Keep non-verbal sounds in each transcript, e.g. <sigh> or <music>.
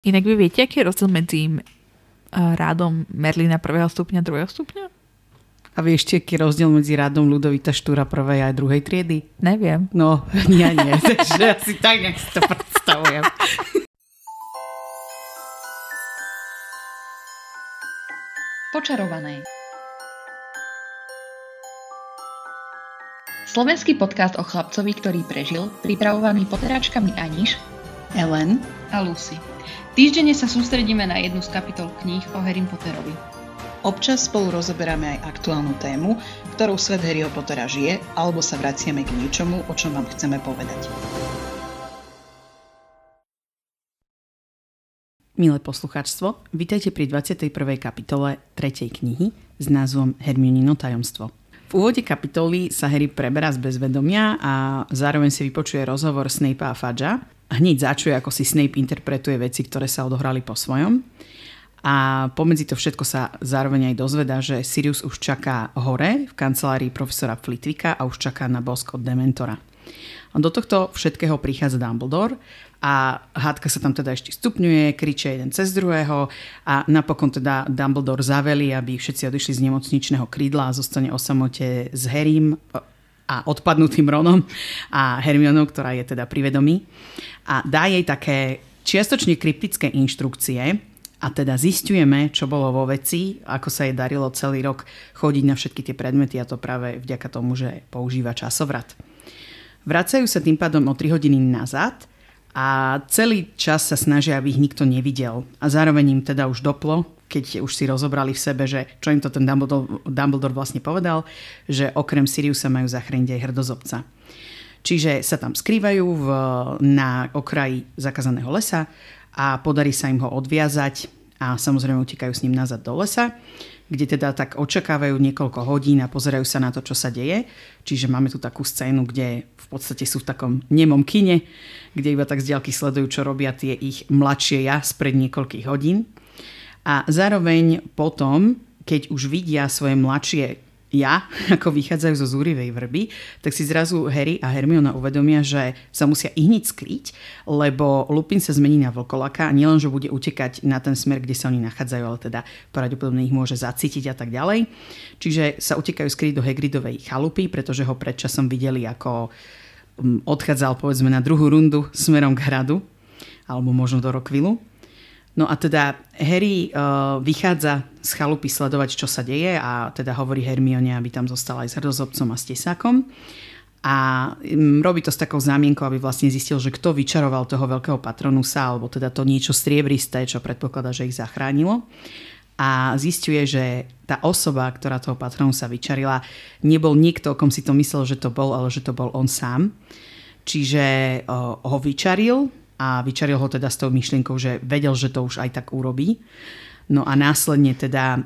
Inak vy viete, aký je rozdiel medzi uh, rádom Merlina prvého stupňa a druhého stupňa? A vieš, aký je rozdiel medzi rádom Ludovita Štúra prvej a druhej triedy? Neviem. No, <laughs> ja nie, <laughs> takže asi tak, nejak si to predstavujem. Počarované. Slovenský podcast o chlapcovi, ktorý prežil, pripravovaný poteráčkami Aniš, Ellen a Lucy. Týždenne sa sústredíme na jednu z kapitol kníh o Harry Potterovi. Občas spolu rozoberáme aj aktuálnu tému, ktorou svet Harryho Pottera žije, alebo sa vraciame k niečomu, o čom vám chceme povedať. Milé poslucháčstvo, vítajte pri 21. kapitole 3. knihy s názvom Hermionino tajomstvo. V úvode kapitoly sa Harry preberá z bezvedomia a zároveň si vypočuje rozhovor Snape a Fudgea, hneď začuje, ako si Snape interpretuje veci, ktoré sa odohrali po svojom. A pomedzi to všetko sa zároveň aj dozvedá, že Sirius už čaká hore v kancelárii profesora Flitwicka a už čaká na bosk od Dementora. A do tohto všetkého prichádza Dumbledore a hádka sa tam teda ešte stupňuje, kričia jeden cez druhého a napokon teda Dumbledore zaveli, aby všetci odišli z nemocničného krídla a zostane o samote s Harrym a odpadnutým Ronom a Hermionou, ktorá je teda pri vedomí. A dá jej také čiastočne kryptické inštrukcie, a teda zistujeme, čo bolo vo veci, ako sa jej darilo celý rok chodiť na všetky tie predmety a to práve vďaka tomu, že používa časovrat. Vracajú sa tým pádom o 3 hodiny nazad a celý čas sa snažia, aby ich nikto nevidel. A zároveň im teda už doplo, keď už si rozobrali v sebe, že čo im to ten Dumbledore, Dumbledore vlastne povedal, že okrem Siriusa majú zachrániť aj hrdozobca. Čiže sa tam skrývajú v, na okraji zakazaného lesa a podarí sa im ho odviazať a samozrejme utekajú s ním nazad do lesa, kde teda tak očakávajú niekoľko hodín a pozerajú sa na to, čo sa deje. Čiže máme tu takú scénu, kde v podstate sú v takom nemom kine, kde iba tak z diaľky sledujú, čo robia tie ich mladšie ja spred niekoľkých hodín. A zároveň potom, keď už vidia svoje mladšie ja, <laughs> ako vychádzajú zo zúrivej vrby, tak si zrazu Harry a Hermiona uvedomia, že sa musia i hneď skryť, lebo Lupin sa zmení na vlkolaka a nielen, bude utekať na ten smer, kde sa oni nachádzajú, ale teda pravdepodobne ich môže zacítiť a tak ďalej. Čiže sa utekajú skryť do Hagridovej chalupy, pretože ho predčasom videli, ako mm, odchádzal povedzme na druhú rundu smerom k hradu, alebo možno do Rockvillu. No a teda Harry uh, vychádza z chalupy sledovať, čo sa deje a teda hovorí Hermione, aby tam zostala aj s hrdozobcom a s tesákom. A um, robí to s takou zámienkou, aby vlastne zistil, že kto vyčaroval toho veľkého patronusa, alebo teda to niečo striebristé, čo predpokladá, že ich zachránilo. A zistuje, že tá osoba, ktorá toho patronusa vyčarila, nebol niekto, o kom si to myslel, že to bol, ale že to bol on sám. Čiže uh, ho vyčaril, a vyčaril ho teda s tou myšlienkou, že vedel, že to už aj tak urobí. No a následne teda e,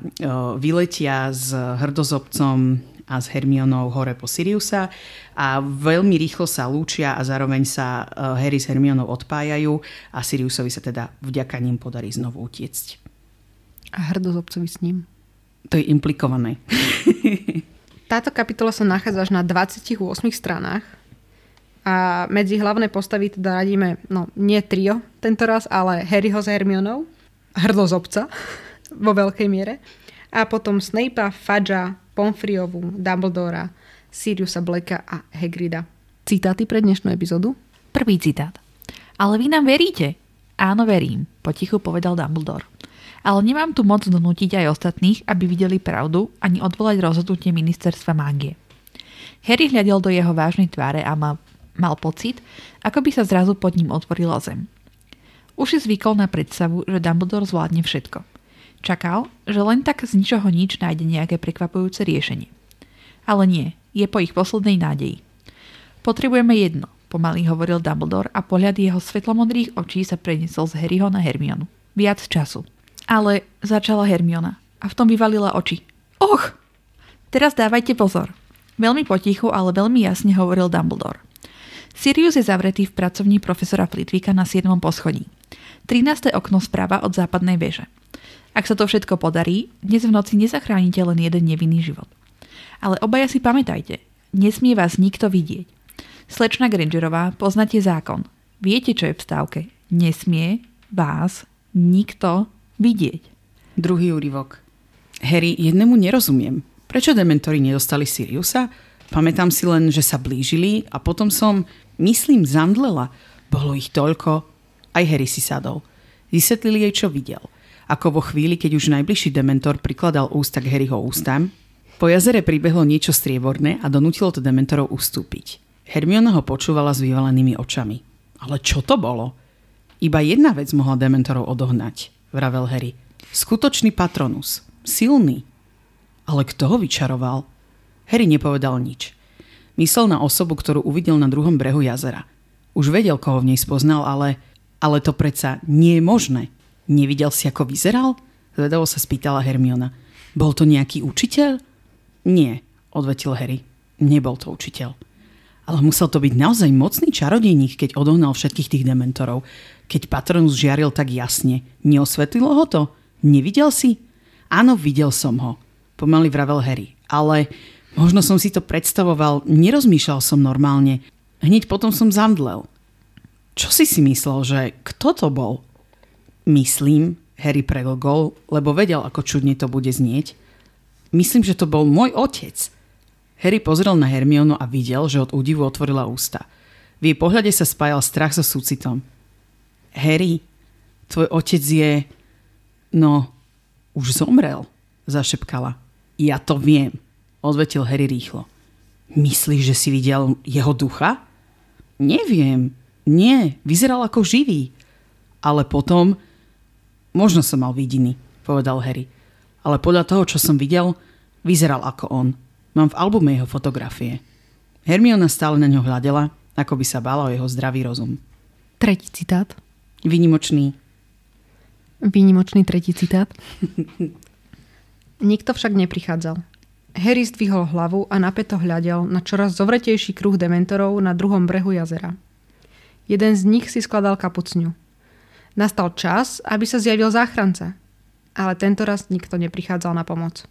vyletia s hrdozobcom a s Hermionou hore po Siriusa a veľmi rýchlo sa lúčia a zároveň sa e, Harry s Hermionou odpájajú a Siriusovi sa teda vďaka ním podarí znovu utiecť. A hrdozobcovi s ním? To je implikované. <laughs> Táto kapitola sa nachádza až na 28 stranách a medzi hlavné postavy teda radíme, no nie trio tento raz, ale Harryho s Hermionou, hrdozobca <laughs> vo veľkej miere. A potom Snape'a, Fudgea, Pomfriovu, Dumbledora, Siriusa Blacka a Hagrida. Citáty pre dnešnú epizódu? Prvý citát. Ale vy nám veríte? Áno, verím, potichu povedal Dumbledore. Ale nemám tu moc donútiť aj ostatných, aby videli pravdu, ani odvolať rozhodnutie ministerstva mágie. Harry hľadel do jeho vážnej tváre a mal Mal pocit, ako by sa zrazu pod ním otvorila zem. Už si zvykol na predstavu, že Dumbledore zvládne všetko. Čakal, že len tak z ničoho nič nájde nejaké prekvapujúce riešenie. Ale nie, je po ich poslednej nádeji. Potrebujeme jedno, pomaly hovoril Dumbledore a pohľad jeho svetlomodrých očí sa preniesol z Harryho na Hermionu. Viac času. Ale začala Hermiona a v tom vyvalila oči. Och! Teraz dávajte pozor. Veľmi potichu, ale veľmi jasne hovoril Dumbledore. Sirius je zavretý v pracovní profesora Flitwicka na 7. poschodí. 13. okno správa od západnej veže. Ak sa to všetko podarí, dnes v noci nezachránite len jeden nevinný život. Ale obaja si pamätajte, nesmie vás nikto vidieť. Slečna Grangerová, poznáte zákon. Viete, čo je v stávke. Nesmie vás nikto vidieť. Druhý úryvok. Harry, jednému nerozumiem. Prečo dementori nedostali Siriusa? Pamätám si len, že sa blížili a potom som, myslím, zandlela. Bolo ich toľko. Aj Harry si sadol. Vysvetlili jej, čo videl. Ako vo chvíli, keď už najbližší dementor prikladal ústa k Harryho ústam, po jazere pribehlo niečo strieborné a donútilo to dementorov ustúpiť. Hermiona ho počúvala s vyvalenými očami. Ale čo to bolo? Iba jedna vec mohla dementorov odohnať, vravel Harry. Skutočný patronus. Silný. Ale kto ho vyčaroval? Harry nepovedal nič. Myslel na osobu, ktorú uvidel na druhom brehu jazera. Už vedel, koho v nej spoznal, ale... Ale to predsa nie je možné. Nevidel si, ako vyzeral? Zvedavo sa spýtala Hermiona. Bol to nejaký učiteľ? Nie, odvetil Harry. Nebol to učiteľ. Ale musel to byť naozaj mocný čarodejník, keď odohnal všetkých tých dementorov. Keď Patronus žiaril tak jasne, neosvetlilo ho to? Nevidel si? Áno, videl som ho, pomaly vravel Harry. Ale možno som si to predstavoval, nerozmýšľal som normálne. Hneď potom som zamdlel. Čo si si myslel, že kto to bol? Myslím, Harry preglgol, lebo vedel, ako čudne to bude znieť. Myslím, že to bol môj otec. Harry pozrel na Hermionu a videl, že od údivu otvorila ústa. V jej pohľade sa spájal strach so súcitom. Harry, tvoj otec je... No, už zomrel, zašepkala. Ja to viem, odvetil Harry rýchlo. Myslíš, že si videl jeho ducha? Neviem. Nie, vyzeral ako živý. Ale potom... Možno som mal vidiny, povedal Harry. Ale podľa toho, čo som videl, Vyzeral ako on. Mám v albume jeho fotografie. Hermiona stále na ňo hľadela, ako by sa bála o jeho zdravý rozum. Tretí citát. Výnimočný. Výnimočný tretí citát. <laughs> Nikto však neprichádzal. Harry zdvihol hlavu a napeto hľadel na čoraz zovretejší kruh dementorov na druhom brehu jazera. Jeden z nich si skladal kapucňu. Nastal čas, aby sa zjavil záchranca, ale tento raz nikto neprichádzal na pomoc.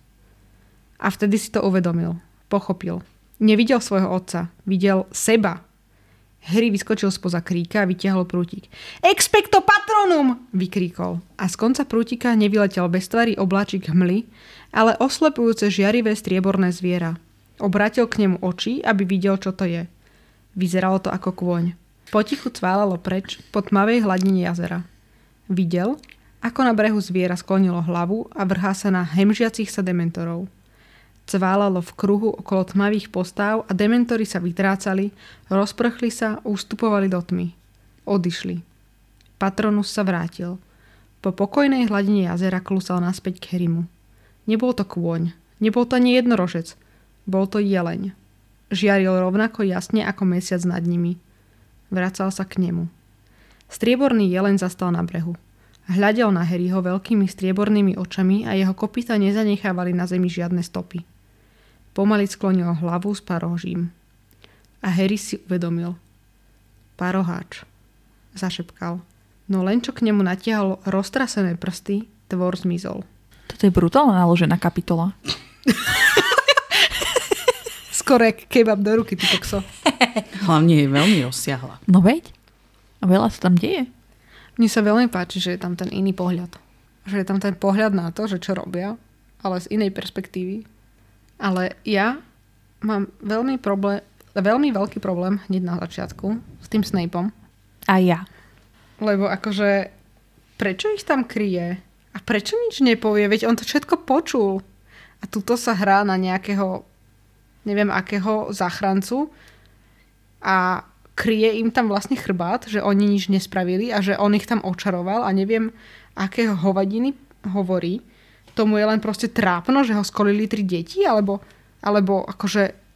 A vtedy si to uvedomil. Pochopil. Nevidel svojho otca. Videl seba. Harry vyskočil spoza kríka a vytiahol prútik. Expecto patronum! vykríkol. A z konca prútika nevyletel bez tvary obláčik hmly, ale oslepujúce žiarivé strieborné zviera. Obratil k nemu oči, aby videl, čo to je. Vyzeralo to ako kôň. Potichu cválalo preč po tmavej hladine jazera. Videl, ako na brehu zviera sklonilo hlavu a vrhá sa na hemžiacich sa dementorov. Cválalo v kruhu okolo tmavých postáv a dementory sa vytrácali, rozprchli sa, ustupovali do tmy. Odišli. Patronus sa vrátil. Po pokojnej hladine jazera klusal naspäť k Herimu. Nebol to kôň, nebol to ani jednorožec, bol to jeleň. Žiaril rovnako jasne ako mesiac nad nimi. Vracal sa k nemu. Strieborný jeleň zastal na brehu. Hľadel na Harryho veľkými striebornými očami a jeho kopita nezanechávali na zemi žiadne stopy. Pomaly sklonil hlavu s parožím. A Harry si uvedomil. Paroháč. Zašepkal. No len čo k nemu natiahol roztrasené prsty, tvor zmizol. Toto je brutálne naložená kapitola. <laughs> Skorek kebab do ruky, ty kokso. <laughs> Hlavne je veľmi rozsiahla. No veď. A veľa sa tam deje. Mne sa veľmi páči, že je tam ten iný pohľad. Že je tam ten pohľad na to, že čo robia, ale z inej perspektívy. Ale ja mám veľmi, problém, veľmi veľký problém hneď na začiatku s tým Snapeom. A ja. Lebo akože, prečo ich tam kryje? A prečo nič nepovie? Veď on to všetko počul. A tuto sa hrá na nejakého, neviem akého záchrancu a kryje im tam vlastne chrbát, že oni nič nespravili a že on ich tam očaroval a neviem, aké hovadiny hovorí tomu je len proste trápno, že ho skolili tri deti, alebo, alebo akože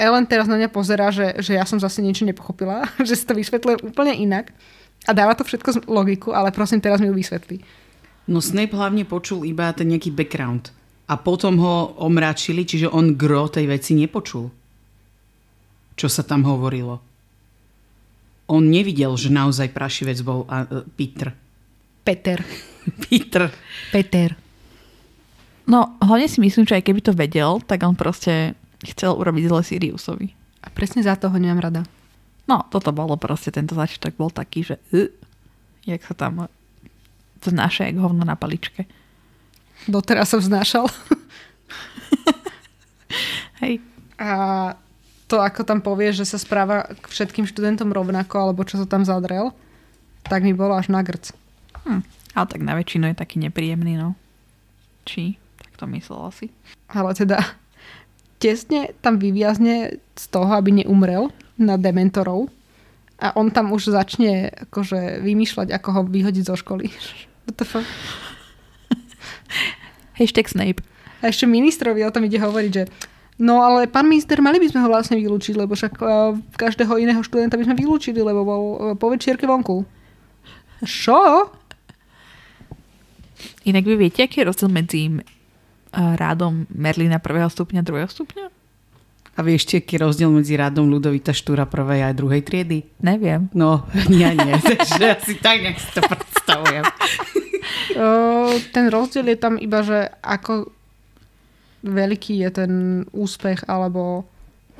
Ellen teraz na mňa pozera, že, že ja som zase niečo nepochopila, <laughs> že si to vysvetľuje úplne inak a dáva to všetko logiku, ale prosím, teraz mi ju vysvetlí. No Snape hlavne počul iba ten nejaký background a potom ho omračili, čiže on gro tej veci nepočul. Čo sa tam hovorilo. On nevidel, že naozaj prašivec bol a, uh, Peter. Peter. <laughs> Peter. Peter. No, hlavne si myslím, že aj keby to vedel, tak on proste chcel urobiť zle Siriusovi. A presne za toho nemám rada. No, toto bolo proste, tento začiatok bol taký, že uh, jak sa tam znáša jak hovno na paličke. Doteraz som vznášal. <laughs> Hej. A to, ako tam povie, že sa správa k všetkým študentom rovnako, alebo čo sa tam zadrel, tak mi bolo až na grc. Hm. Ale tak na väčšinu je taký nepríjemný, no. Či? Tak to myslel asi. Ale teda tesne tam vyviazne z toho, aby neumrel na dementorov a on tam už začne akože vymýšľať, ako ho vyhodiť zo školy. Fuck? <laughs> Hashtag Snape. A ešte ministrovi o tom ide hovoriť, že no ale pán minister, mali by sme ho vlastne vylúčiť, lebo však uh, každého iného študenta by sme vylúčili, lebo bol uh, po večierke vonku. Čo? Inak vy viete, aký je rozdiel medzi uh, rádom Merlina prvého stupňa a druhého stupňa? A vieš, či aký rozdiel medzi rádom Ludovita Štúra prvej a druhej triedy? Neviem. No, <laughs> ja nie. <laughs> Takže asi tak nejak si to predstavujem. Ten rozdiel je tam iba, že ako veľký je ten úspech, alebo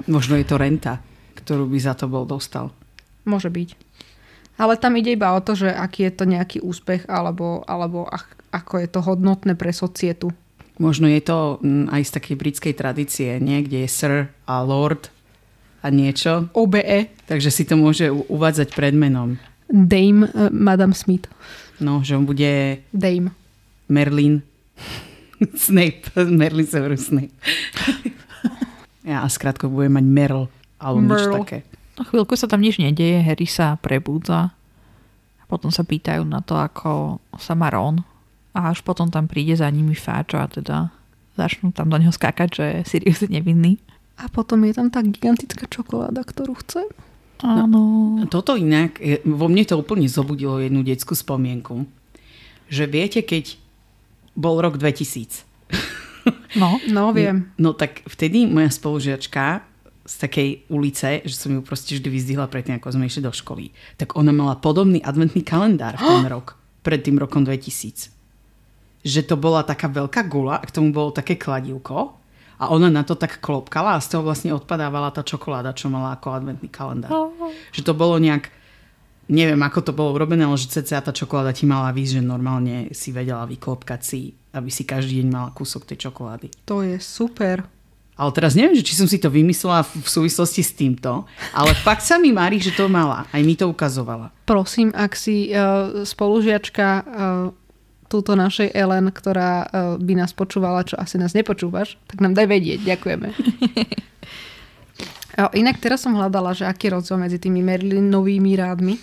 Možno je to renta, ktorú by za to bol dostal. môže byť. Ale tam ide iba o to, že aký je to nejaký úspech, alebo, alebo ach, ako je to hodnotné pre societu. Možno je to mm, aj z takej britskej tradície, nie? kde je sir a lord a niečo. OBE, Takže si to môže uvádzať pred menom. Dame uh, Madame Smith. No, že on bude Dame. Merlin <laughs> Snape. Merlin Severus Snape. <laughs> ja a skrátko bude mať Merl. Alebo niečo Merle. také. No chvíľku sa tam nič nedeje, Harry sa prebúdza a potom sa pýtajú na to, ako sa má Ron a až potom tam príde za nimi Fáčo a teda začnú tam do neho skákať, že Sirius je nevinný. A potom je tam tá gigantická čokoláda, ktorú chcem. Áno. Toto inak, vo mne to úplne zobudilo jednu detskú spomienku. Že viete, keď bol rok 2000, <laughs> No. No, viem. no tak vtedy moja spolužiačka z takej ulice, že som ju proste vždy vyzdvihla predtým, ako sme išli do školy, tak ona mala podobný adventný kalendár v ten <gasps> rok, pred tým rokom 2000. Že to bola taká veľká gula a k tomu bolo také kladivko a ona na to tak klopkala a z toho vlastne odpadávala tá čokoláda, čo mala ako adventný kalendár. Že to bolo nejak, neviem ako to bolo urobené, ale že cca tá čokoláda ti mala výsť, že normálne si vedela vyklopkať si, aby si každý deň mala kúsok tej čokolády. To je super. Ale teraz neviem, že či som si to vymyslela v v súvislosti s týmto, ale <laughs> fakt sa mi mári, že to mala. Aj mi to ukazovala. Prosím, ak si uh, spolužiačka uh, túto našej Ellen, ktorá uh, by nás počúvala, čo asi nás nepočúvaš, tak nám daj vedieť. Ďakujeme. <laughs> A inak teraz som hľadala, že aký je rozdiel medzi tými Merlinovými rádmi.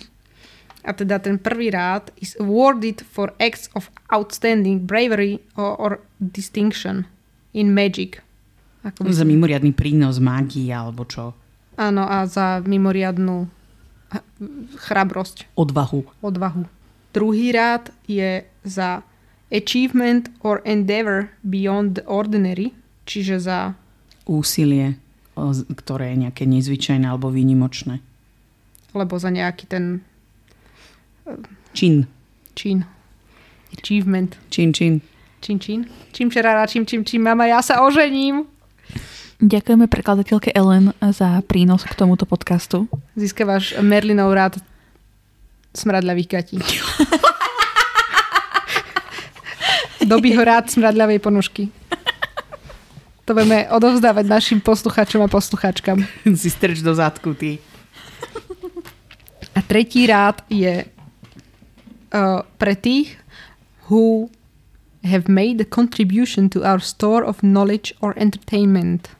A teda ten prvý rád is awarded for acts of outstanding bravery or, or distinction in magic. Ako by Za mimoriadný prínos mágii alebo čo. Áno, a za mimoriadnú chrabrosť, Odvahu. odvahu. Druhý rád je za achievement or endeavor beyond the ordinary, čiže za Úsilie, ktoré je nejaké nezvyčajné alebo výnimočné. alebo za nejaký ten Čin. čin. Achievement. Čin, čin. Čin, čin. Čím čerára, čím, čím, čím, mama, ja sa ožením. Ďakujeme prekladateľke Ellen za prínos k tomuto podcastu. Získavaš Merlinov rád smradľavých gatí. <laughs> Ho rád smradľavej ponožky. To budeme odovzdávať našim poslucháčom a poslucháčkam. si strč do zadku, ty. A tretí rád je uh, pre tých, who have made a contribution to our store of knowledge or entertainment.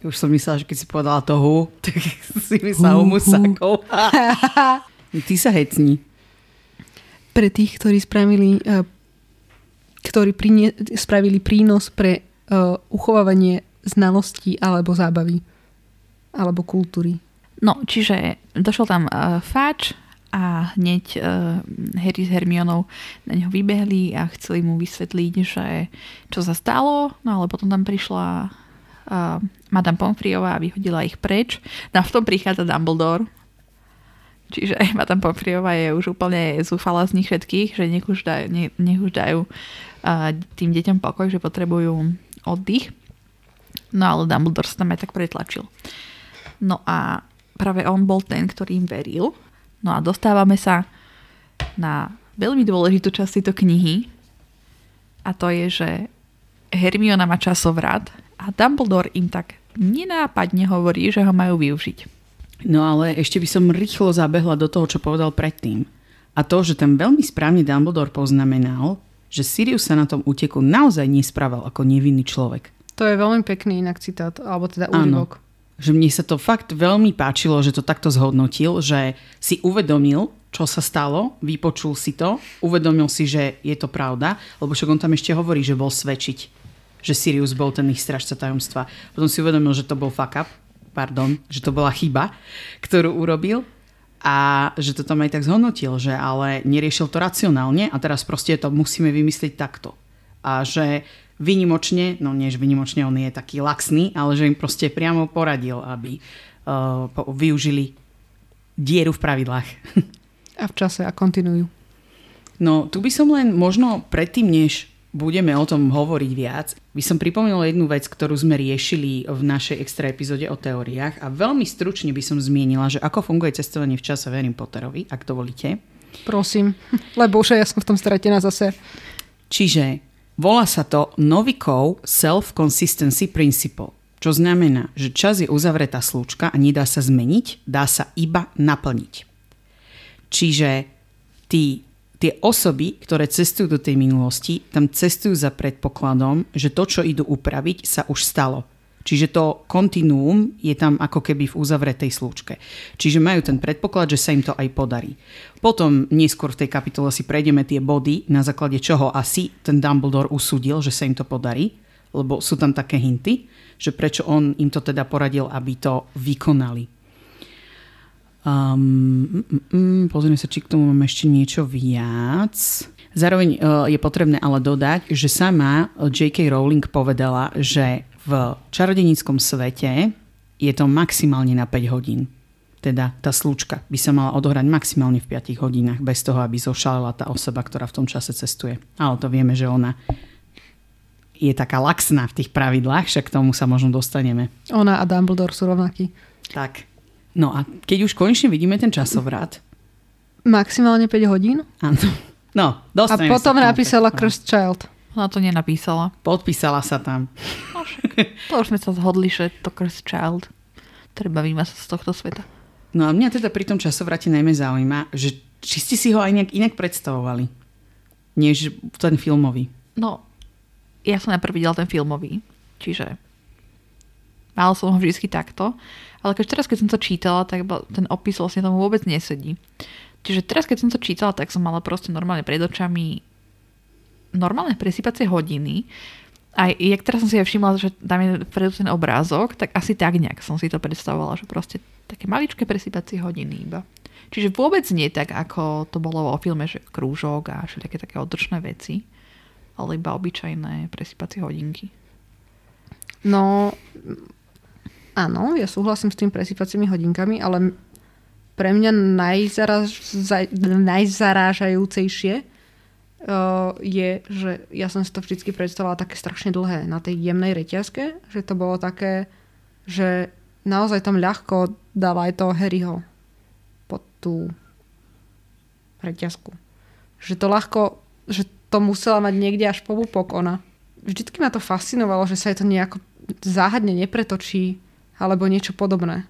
Už som myslela, že keď si povedala to hu, <laughs> tak si myslela humusákov. <laughs> Ty sa hecni. Pre tých, ktorí spravili, uh, ktorí prinie, spravili prínos pre uh, uchovávanie znalostí alebo zábavy. Alebo kultúry. No, čiže došol tam uh, Fáč a hneď uh, Harry s Hermionou na neho vybehli a chceli mu vysvetliť, že čo sa stalo, no ale potom tam prišla uh, Madame Pomfriová a vyhodila ich preč. No a v tom prichádza Dumbledore. Čiže <laughs> Madame Pomfriová je už úplne zúfala z nich všetkých, že nech už dajú, ne, nech už dajú tým deťom pokoj, že potrebujú oddych. No ale Dumbledore sa tam aj tak pretlačil. No a práve on bol ten, ktorý im veril. No a dostávame sa na veľmi dôležitú časť tejto knihy a to je, že Hermiona má časovrat a Dumbledore im tak nenápadne hovorí, že ho majú využiť. No ale ešte by som rýchlo zabehla do toho, čo povedal predtým. A to, že ten veľmi správne Dumbledore poznamenal, že Sirius sa na tom úteku naozaj nesprával ako nevinný človek. To je veľmi pekný inak citát, alebo teda úryvok. Že mne sa to fakt veľmi páčilo, že to takto zhodnotil, že si uvedomil, čo sa stalo, vypočul si to, uvedomil si, že je to pravda, lebo však on tam ešte hovorí, že bol svedčiť, že Sirius bol ten ich stražca tajomstva. Potom si uvedomil, že to bol fuck up, pardon, že to bola chyba, ktorú urobil a že to tam aj tak zhodnotil, že ale neriešil to racionálne a teraz proste to musíme vymyslieť takto. A že vynimočne, no nie, že vynimočne on je taký laxný, ale že im proste priamo poradil, aby uh, využili dieru v pravidlách. <laughs> A v čase a kontinujú. No, tu by som len možno predtým, než budeme o tom hovoriť viac, by som pripomenula jednu vec, ktorú sme riešili v našej extra epizóde o teóriách a veľmi stručne by som zmienila, že ako funguje cestovanie v čase Harry Potterovi, ak dovolíte. Prosím, lebo už ja som v tom stratená zase. Čiže Volá sa to Novikov Self-Consistency Principle, čo znamená, že čas je uzavretá slučka a nedá sa zmeniť, dá sa iba naplniť. Čiže tí, tie osoby, ktoré cestujú do tej minulosti, tam cestujú za predpokladom, že to, čo idú upraviť, sa už stalo. Čiže to kontinuum je tam ako keby v uzavretej slúčke. Čiže majú ten predpoklad, že sa im to aj podarí. Potom neskôr v tej kapitole si prejdeme tie body, na základe čoho asi ten Dumbledore usúdil, že sa im to podarí, lebo sú tam také hinty, že prečo on im to teda poradil, aby to vykonali. Um, mm, mm, pozrieme sa, či k tomu mám ešte niečo viac. Zároveň uh, je potrebné ale dodať, že sama J.K. Rowling povedala, že v čarodenickom svete je to maximálne na 5 hodín. Teda tá slučka by sa mala odohrať maximálne v 5 hodinách, bez toho, aby zošalila tá osoba, ktorá v tom čase cestuje. Ale to vieme, že ona je taká laxná v tých pravidlách, však k tomu sa možno dostaneme. Ona a Dumbledore sú rovnakí. Tak. No a keď už konečne vidíme ten časovrat. Maximálne 5 hodín? Áno. No, A potom napísala Cursed Child. Ona to nenapísala. Podpísala sa tam. No to už sme sa zhodli, že to Cursed Child. Treba vymazať z tohto sveta. No a mňa teda pri tom časovrate najmä zaujíma, že či ste si ho aj nejak inak predstavovali, než ten filmový. No, ja som najprv videla ten filmový, čiže mal som ho vždy takto, ale keď teraz, keď som to čítala, tak ten opis vlastne tomu vôbec nesedí. Čiže teraz, keď som to čítala, tak som mala proste normálne pred očami normálne presýpacie hodiny. A jak teraz som si aj všimla, že tam je predu ten obrázok, tak asi tak nejak som si to predstavovala, že proste také maličké presýpacie hodiny iba. Čiže vôbec nie tak, ako to bolo vo filme, že krúžok a všetky také odrčné veci, ale iba obyčajné presýpacie hodinky. No, áno, ja súhlasím s tým presýpacími hodinkami, ale pre mňa najzaraž, najzarážajúcejšie uh, je, že ja som si to vždy predstavovala také strašne dlhé na tej jemnej reťazke, že to bolo také, že naozaj tam ľahko dala aj toho Harryho pod tú reťazku. Že to ľahko, že to musela mať niekde až po bupok ona. Vždycky ma to fascinovalo, že sa je to nejako záhadne nepretočí alebo niečo podobné.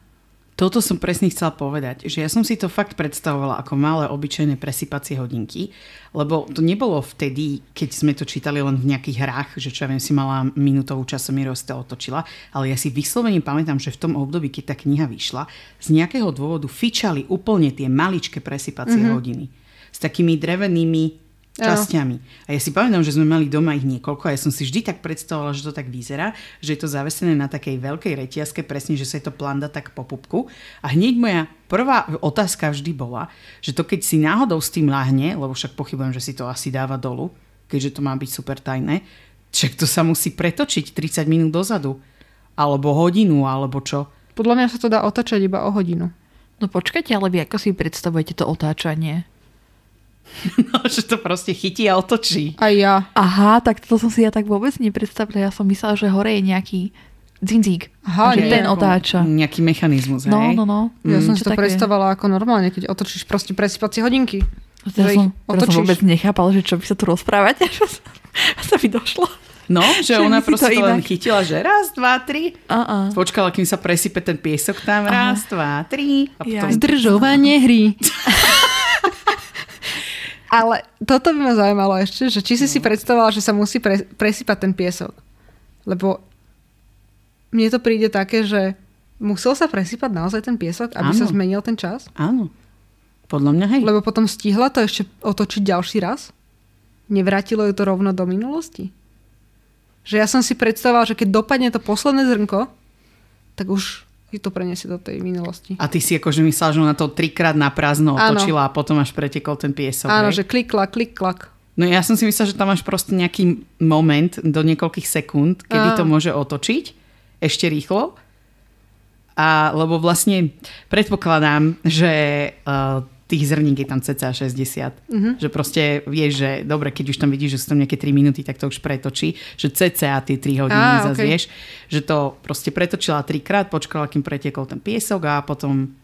Toto som presne chcela povedať, že ja som si to fakt predstavovala ako malé obyčajné presypacie hodinky, lebo to nebolo vtedy, keď sme to čítali len v nejakých hrách, že čo ja viem, si mala minútovú časomieru to otočila, ale ja si vyslovene pamätám, že v tom období, keď tá kniha vyšla, z nejakého dôvodu fičali úplne tie maličké presypacie mm-hmm. hodiny s takými drevenými časťami. A ja si pamätám, že sme mali doma ich niekoľko a ja som si vždy tak predstavovala, že to tak vyzerá, že je to zavesené na takej veľkej reťazke, presne, že sa je to planda tak po pupku. A hneď moja prvá otázka vždy bola, že to keď si náhodou s tým láhne, lebo však pochybujem, že si to asi dáva dolu, keďže to má byť super tajné, však to sa musí pretočiť 30 minút dozadu. Alebo hodinu, alebo čo. Podľa mňa sa to dá otáčať iba o hodinu. No počkajte, ale vy ako si predstavujete to otáčanie? <laughs> No, že to proste chytí a otočí. A ja. Aha, tak to som si ja tak vôbec nepredstavila. Ja som myslela, že hore je nejaký dzindzík. Aha, že ten otáča. Nejaký mechanizmus, No, hej? no, no. Ja Mm. som si to predstavovala ako normálne, keď otočíš proste presypacie hodinky. Teraz som, teraz som vôbec nechápal, že čo by sa tu rozprávať. Až sa, sa mi došlo. No, že Že ona proste to len inak- chytila, že raz, dva, tri. Uh-uh. Počkala, kým sa presype ten piesok tam. Raz, dva, tri. A potom... Zdržovanie hry. <laughs> Ale toto by ma zaujímalo ešte, že či si si predstavovala, že sa musí pre, presypať ten piesok. Lebo mne to príde také, že musel sa presypať naozaj ten piesok, aby sa Áno. zmenil ten čas. Áno. Podľa mňa hej. Lebo potom stihla to ešte otočiť ďalší raz. Nevrátilo ju to rovno do minulosti. Že ja som si predstavovala, že keď dopadne to posledné zrnko, tak už ju to preniesie do tej minulosti. A ty si akože myslela, že ona to trikrát na prázdno otočila a potom až pretekol ten piesok. Áno, hej? že klik, klak, klik, klak. No ja som si myslela, že tam máš proste nejaký moment do niekoľkých sekúnd, kedy Á. to môže otočiť ešte rýchlo. A lebo vlastne predpokladám, že uh, tých zrník je tam cca 60. Mm-hmm. Že proste vieš, že dobre, keď už tam vidíš, že sú tam nejaké 3 minúty, tak to už pretočí. Že cca tie 3 hodiny Á, zase okej. vieš. Že to proste pretočila trikrát, počkala, kým pretekol ten piesok a potom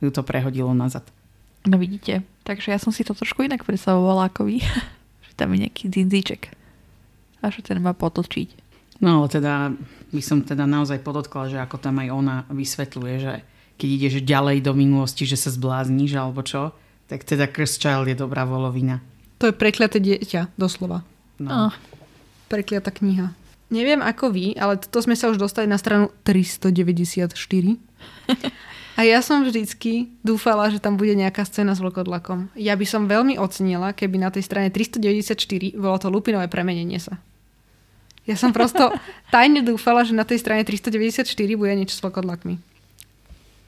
ju to prehodilo nazad. No vidíte. Takže ja som si to trošku inak predstavovala ako vy. <laughs> že tam je nejaký dzindzíček. A že ten má potočiť. No teda by som teda naozaj podotkla, že ako tam aj ona vysvetľuje, že keď ideš ďalej do minulosti, že sa zblázniš alebo čo, tak teda Cursed Child je dobrá volovina. To je prekliaté dieťa, doslova. No. Oh. Prekliatá kniha. Neviem ako vy, ale toto sme sa už dostali na stranu 394. <laughs> A ja som vždycky dúfala, že tam bude nejaká scéna s vlkodlakom. Ja by som veľmi ocenila, keby na tej strane 394 bolo to lupinové premenenie sa. Ja som prosto <laughs> tajne dúfala, že na tej strane 394 bude niečo s vlkodlakmi.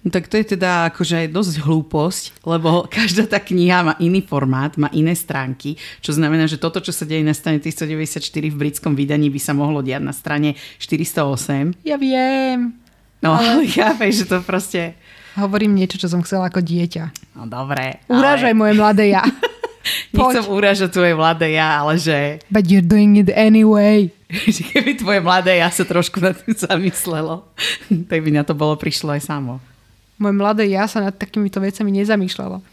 No tak to je teda akože dosť hlúposť, lebo každá tá kniha má iný formát, má iné stránky, čo znamená, že toto, čo sa deje na strane 394 v britskom vydaní, by sa mohlo diať na strane 408. Ja viem. No, ale <laughs> chápeš, že to proste... Hovorím niečo, čo som chcela ako dieťa. No dobre. Urážaj moje mladé ja. <laughs> Nechcem urážať tvoje mladé ja, ale že But you're doing it anyway. <laughs> že keby tvoje mladé ja sa trošku na tým zamyslelo, tak by na to bolo prišlo aj samo. Moje mladé ja sa nad takýmito vecami nezamýšľalo.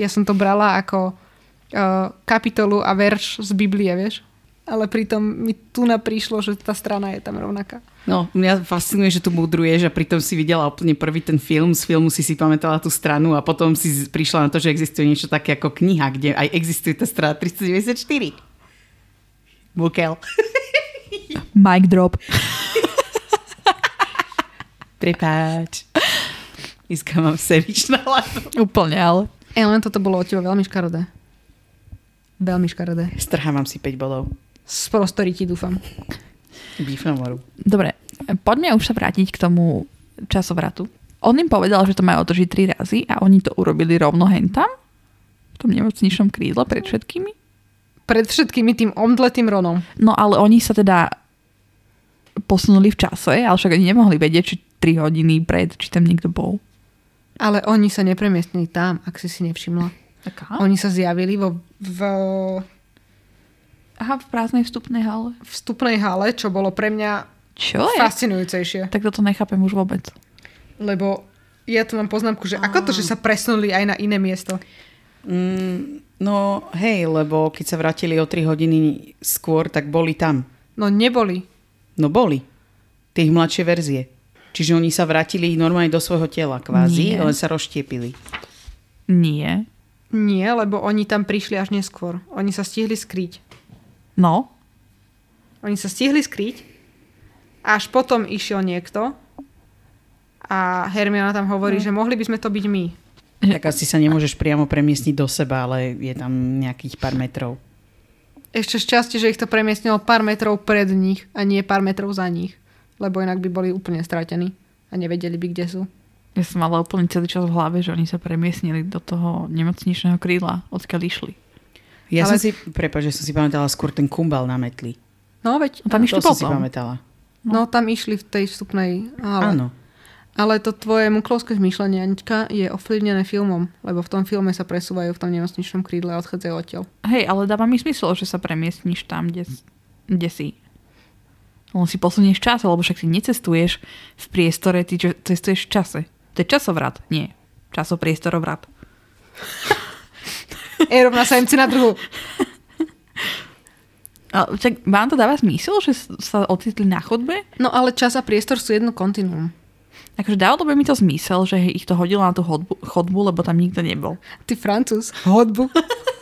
Ja som to brala ako uh, kapitolu a verš z Biblie, vieš? Ale pritom mi tu prišlo, že tá strana je tam rovnaká. No, mňa fascinuje, že tu mudruješ a pritom si videla úplne prvý ten film, z filmu si si pamätala tú stranu a potom si prišla na to, že existuje niečo také ako kniha, kde aj existuje tá strana 394. Bukel. Mic drop. <laughs> Prepáč. Iska, mám sevič na hlavu. Úplne, ale. E, len toto bolo od teba veľmi škaredé. Veľmi škaredé. Strhávam si 5 bodov. Z prostory ti dúfam. Bifemoru. Dobre, poďme už sa vrátiť k tomu časovratu. On im povedal, že to majú otočiť tri razy a oni to urobili rovno hentam v tom nemocničnom krídle pred všetkými. Pred všetkými tým omdletým Ronom. No ale oni sa teda posunuli v čase, ale však oni nemohli vedieť, či 3 hodiny pred, či tam niekto bol. Ale oni sa nepremiestnili tam, ak si si nevšimla. Taká? Oni sa zjavili vo, v Aha, v prázdnej vstupnej hale. vstupnej hale, čo bolo pre mňa Čo je? fascinujúcejšie. Tak toto nechápem už vôbec. Lebo ja tu mám poznámku, že ako to, že sa presunuli aj na iné miesto. Mm, no hej, lebo keď sa vrátili o 3 hodiny skôr, tak boli tam. No neboli. No boli. Tie ich mladšie verzie. Čiže oni sa vrátili normálne do svojho tela kvázi, Nie. len sa rozštiepili. Nie. Nie, lebo oni tam prišli až neskôr. Oni sa stihli skryť. No, Oni sa stihli skryť. Až potom išiel niekto a Hermiona tam hovorí, že mohli by sme to byť my. Tak asi sa nemôžeš priamo premiestniť do seba, ale je tam nejakých pár metrov. Ešte šťastie, že ich to premiestnilo pár metrov pred nich a nie pár metrov za nich. Lebo inak by boli úplne stratení a nevedeli by, kde sú. ja som mala úplne celý čas v hlave, že oni sa premiesnili do toho nemocničného krídla, odkiaľ išli. Ja Ale- som si, prepáč, že som si pamätala skôr ten kumbal na metli. No veď, No tam išli to som si potom. pamätala. no tam išli v tej vstupnej hale. Áno. Ale to tvoje muklovské zmýšľanie, Anička, je ovplyvnené filmom, lebo v tom filme sa presúvajú v tom nemocničnom krídle a odchádzajú odtiaľ. Hej, ale dáva mi smysl, že sa premiestniš tam, kde, kde si. Len si posunieš čas, lebo však si necestuješ v priestore, ty čo- cestuješ v čase. To je časovrat, nie. Časopriestorovrat. <laughs> E rovná sa MC na druhu. Ale čak, vám to dáva zmysel, že sa ocitli na chodbe? No ale čas a priestor sú jedno kontinuum. Akože dávalo by mi to zmysel, že ich to hodilo na tú chodbu, chodbu, lebo tam nikto nebol. Ty francúz, hodbu.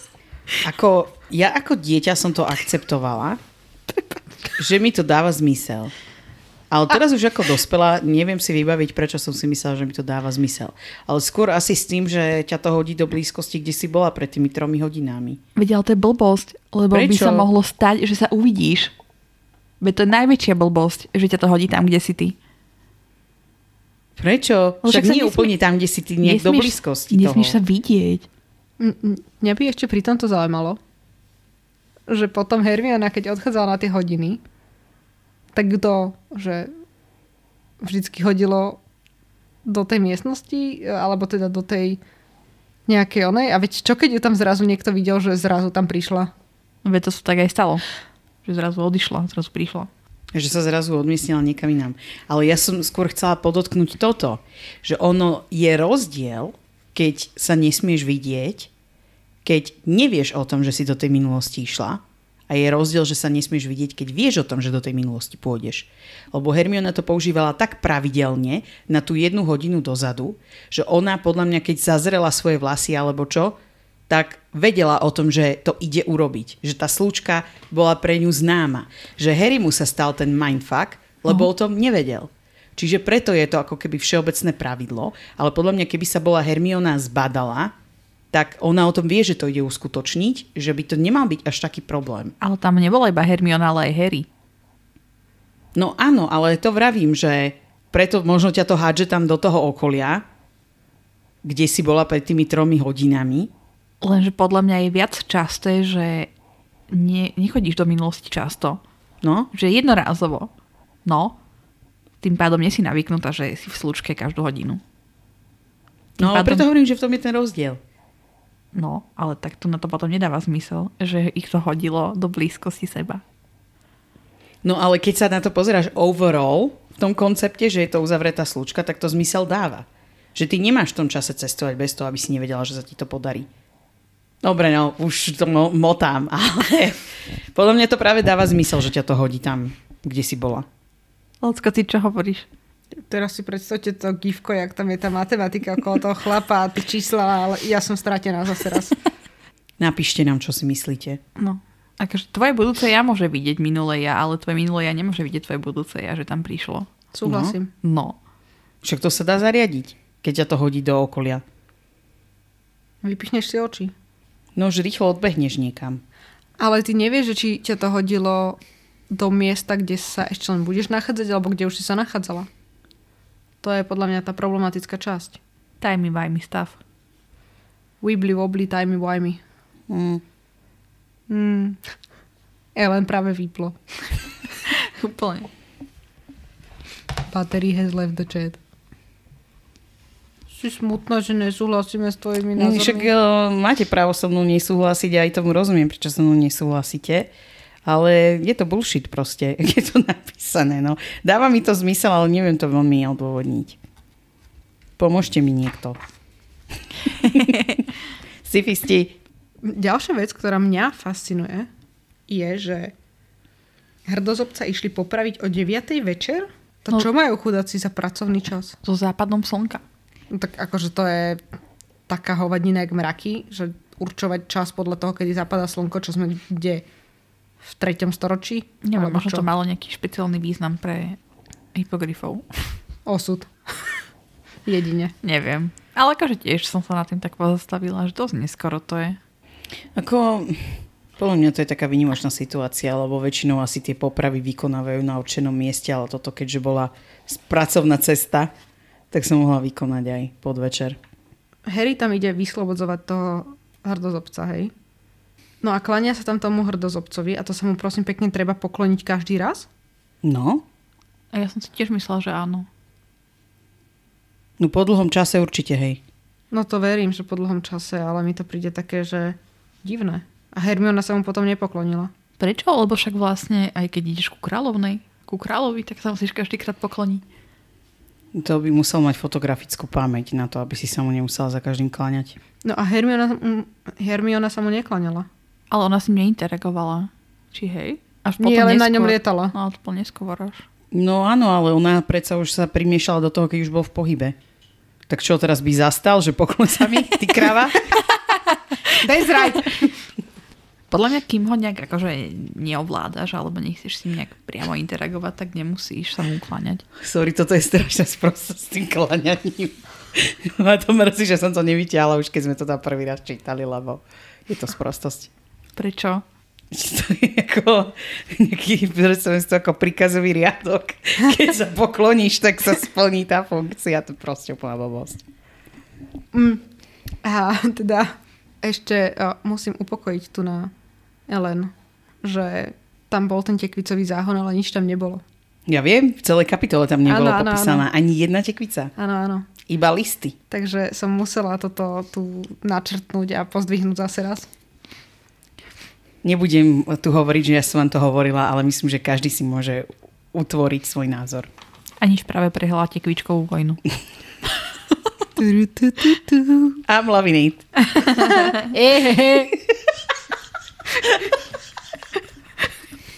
<laughs> Ako, ja ako dieťa som to akceptovala, že mi to dáva zmysel. Ale teraz už ako dospela, neviem si vybaviť, prečo som si myslela, že mi to dáva zmysel. Ale skôr asi s tým, že ťa to hodí do blízkosti, kde si bola pred tými tromi hodinami. Veď ale to je blbosť, lebo by Prečo? sa mohlo stať, že sa uvidíš. Veď to je najväčšia blbosť, že ťa to hodí tam, kde si ty. Prečo? Však však sa nie nesmie- úplne tam, kde si ty nie do blízkosti nesmieš sa toho. vidieť. M- m- Mňa by ešte pri tomto zaujímalo, že potom Hermiona, keď odchádzala na tie hodiny, tak kto, že vždycky hodilo do tej miestnosti, alebo teda do tej nejakej onej. A veď čo keď ju tam zrazu niekto videl, že zrazu tam prišla? Veď to sa tak aj stalo. Že zrazu odišla, zrazu prišla. Že sa zrazu odmiestnila niekam inám. Ale ja som skôr chcela podotknúť toto, že ono je rozdiel, keď sa nesmieš vidieť, keď nevieš o tom, že si do tej minulosti išla a je rozdiel, že sa nesmieš vidieť, keď vieš o tom, že do tej minulosti pôjdeš. Lebo Hermiona to používala tak pravidelne na tú jednu hodinu dozadu, že ona podľa mňa, keď zazrela svoje vlasy alebo čo, tak vedela o tom, že to ide urobiť. Že tá slučka bola pre ňu známa. Že Harry mu sa stal ten mindfuck, lebo o tom nevedel. Čiže preto je to ako keby všeobecné pravidlo, ale podľa mňa, keby sa bola Hermiona zbadala, tak ona o tom vie, že to ide uskutočniť, že by to nemal byť až taký problém. Ale tam nebola iba Hermiona, ale aj Harry. No áno, ale to vravím, že preto možno ťa to hádže tam do toho okolia, kde si bola pred tými tromi hodinami. Lenže podľa mňa je viac časté, že nie, nechodíš do minulosti často. No, Že jednorázovo. No. Tým pádom nie si navyknutá, že si v slučke každú hodinu. no ale pádom- preto hovorím, že v tom je ten rozdiel. No, ale tak to na to potom nedáva zmysel, že ich to hodilo do blízkosti seba. No ale keď sa na to pozeráš overall, v tom koncepte, že je to uzavretá slučka, tak to zmysel dáva. Že ty nemáš v tom čase cestovať bez toho, aby si nevedela, že sa ti to podarí. Dobre, no, už to mo- motám, <laughs> ale podľa mňa to práve dáva zmysel, že ťa to hodí tam, kde si bola. Lacko, ty čo hovoríš? Teraz si predstavte to gifko, jak tam je tá matematika okolo toho chlapa a tie čísla, ale ja som stratená zase raz. <laughs> Napíšte nám, čo si myslíte. No. Akože tvoje budúce ja môže vidieť minulé ja, ale tvoje minulé ja nemôže vidieť tvoje budúce ja, že tam prišlo. Súhlasím. No. Však to sa dá zariadiť, keď ťa to hodí do okolia. Vypichneš si oči. No už rýchlo odbehneš niekam. Ale ty nevieš, že či ťa to hodilo do miesta, kde sa ešte len budeš nachádzať, alebo kde už si sa nachádzala. To je podľa mňa tá problematická časť. Timey wimey stav. Wibbly wobbly, timey wimey. Mm. Hmm. Ellen práve vyplo. <laughs> Úplne. Battery has left the chat. Si smutná, že nesúhlasíme s tvojimi No, názormi. Však eh, máte právo so mnou nesúhlasiť, aj tomu rozumiem, prečo so mnou nesúhlasíte. Ale je to bullshit proste, <laughs> je to napísané. No. Dáva mi to zmysel, ale neviem to veľmi odôvodniť. Pomôžte mi niekto. <laughs> Sifisti. Ďalšia vec, ktorá mňa fascinuje, je, že hrdozobca išli popraviť o 9. večer? To No. čo majú chudáci za pracovný čas? So západom slnka. No, tak akože to je taká hovadina jak mraky, že určovať čas podľa toho, kedy zapadá slnko, čo sme kde v treťom storočí? Neviem, možno čo? to malo nejaký špeciálny význam pre hypogryfov. <laughs> Osud. Jedine. Neviem. Ale akože tiež som sa na tým tak pozastavila, že dosť neskoro to je. Ako, podľa mňa to je taká výnimočná situácia, lebo väčšinou asi tie popravy vykonávajú na určenom mieste, ale toto keďže bola pracovná cesta, tak som mohla vykonať aj podvečer. Harry tam ide vyslobodzovať toho hrdozobca, hej? No a klania sa tam tomu hrdozobcovi a to sa mu prosím pekne treba pokloniť každý raz? No, A ja som si tiež myslela, že áno. no po dlhom čase určite, hej. No to verím, že po dlhom čase, ale mi to príde také, že divné. A Hermiona sa mu potom nepoklonila. Prečo? Lebo však vlastne, aj keď ideš ku kráľovnej, ku kráľovi, tak sa musíš každýkrát pokloniť. To by musel mať fotografickú pamäť na to, aby si sa mu nemusela za každým kláňať. No a Hermiona, Hermiona sa mu neklaňala. Ale ona s ním neinteragovala. Či hej? Až Nie, neskôr. na ňom lietala. No, to bol neskôr až. No áno, ale ona predsa už sa primiešala do toho, keď už bol v pohybe. Tak čo, teraz by zastal, že poklon sa mi, <laughs> ty krava? That's right. Podľa mňa, kým ho nejak akože neovládaš, alebo nechceš s ním nejak priamo interagovať, tak nemusíš sa mu ukláňať. Sorry, toto je strašná sprostosť s tým kláňaním. <laughs> A to mrzí, že som to nevyťahla už keď sme to tam prvý raz čítali, lebo je to sprostosť. Prečo? <laughs> To je ako nejaký, predstavím si to ako príkazový riadok. <laughs> Keď sa pokloníš, tak sa splní tá funkcia. To proste úplná blbosť. Mm. A teda ešte o, musím upokojiť tu na Ellen, že tam bol ten tekvicový záhon, ale nič tam nebolo. Ja viem, v celej kapitole tam nebolo Áno, áno, popísaná ani jedna tekvica. Áno, áno. Iba listy. Takže som musela toto tu načrtnúť a pozdvihnúť zase raz. Nebudem tu hovoriť, že ja som vám to hovorila, ale myslím, že každý si môže utvoriť svoj názor. Aniž práve prehrala tekvičkovú vojnu. <laughs> I'm loving it. <laughs>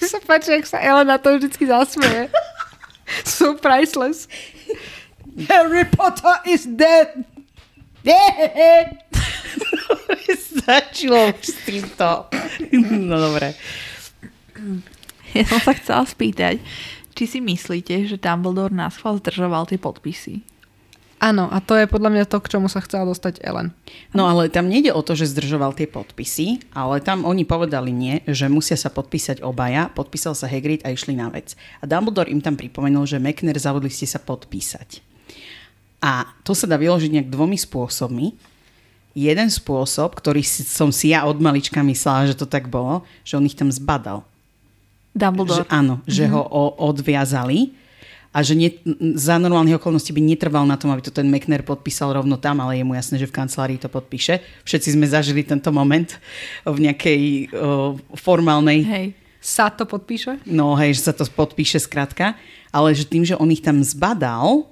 sa páči, jak sa Elena to vždycky zasmeje. So priceless. Harry Potter is dead! <laughs> Stačilo už s týmto. No dobre. Ja som sa chcela spýtať, či si myslíte, že Dumbledore nás chval zdržoval tie podpisy? Áno, a to je podľa mňa to, k čomu sa chcela dostať Ellen. No ale tam nejde o to, že zdržoval tie podpisy, ale tam oni povedali nie, že musia sa podpísať obaja, podpísal sa Hagrid a išli na vec. A Dumbledore im tam pripomenul, že McNair zavodli ste sa podpísať. A to sa dá vyložiť nejak dvomi spôsobmi. Jeden spôsob, ktorý som si ja od malička myslela, že to tak bolo, že on ich tam zbadal. Dumbledore. Že, áno, že ho o, odviazali a že nie, za normálnych okolností by netrval na tom, aby to ten McNair podpísal rovno tam, ale je mu jasné, že v kancelárii to podpíše. Všetci sme zažili tento moment v nejakej o, formálnej Hej. Sa to podpíše? No hej, že sa to podpíše skratka, ale že tým, že on ich tam zbadal,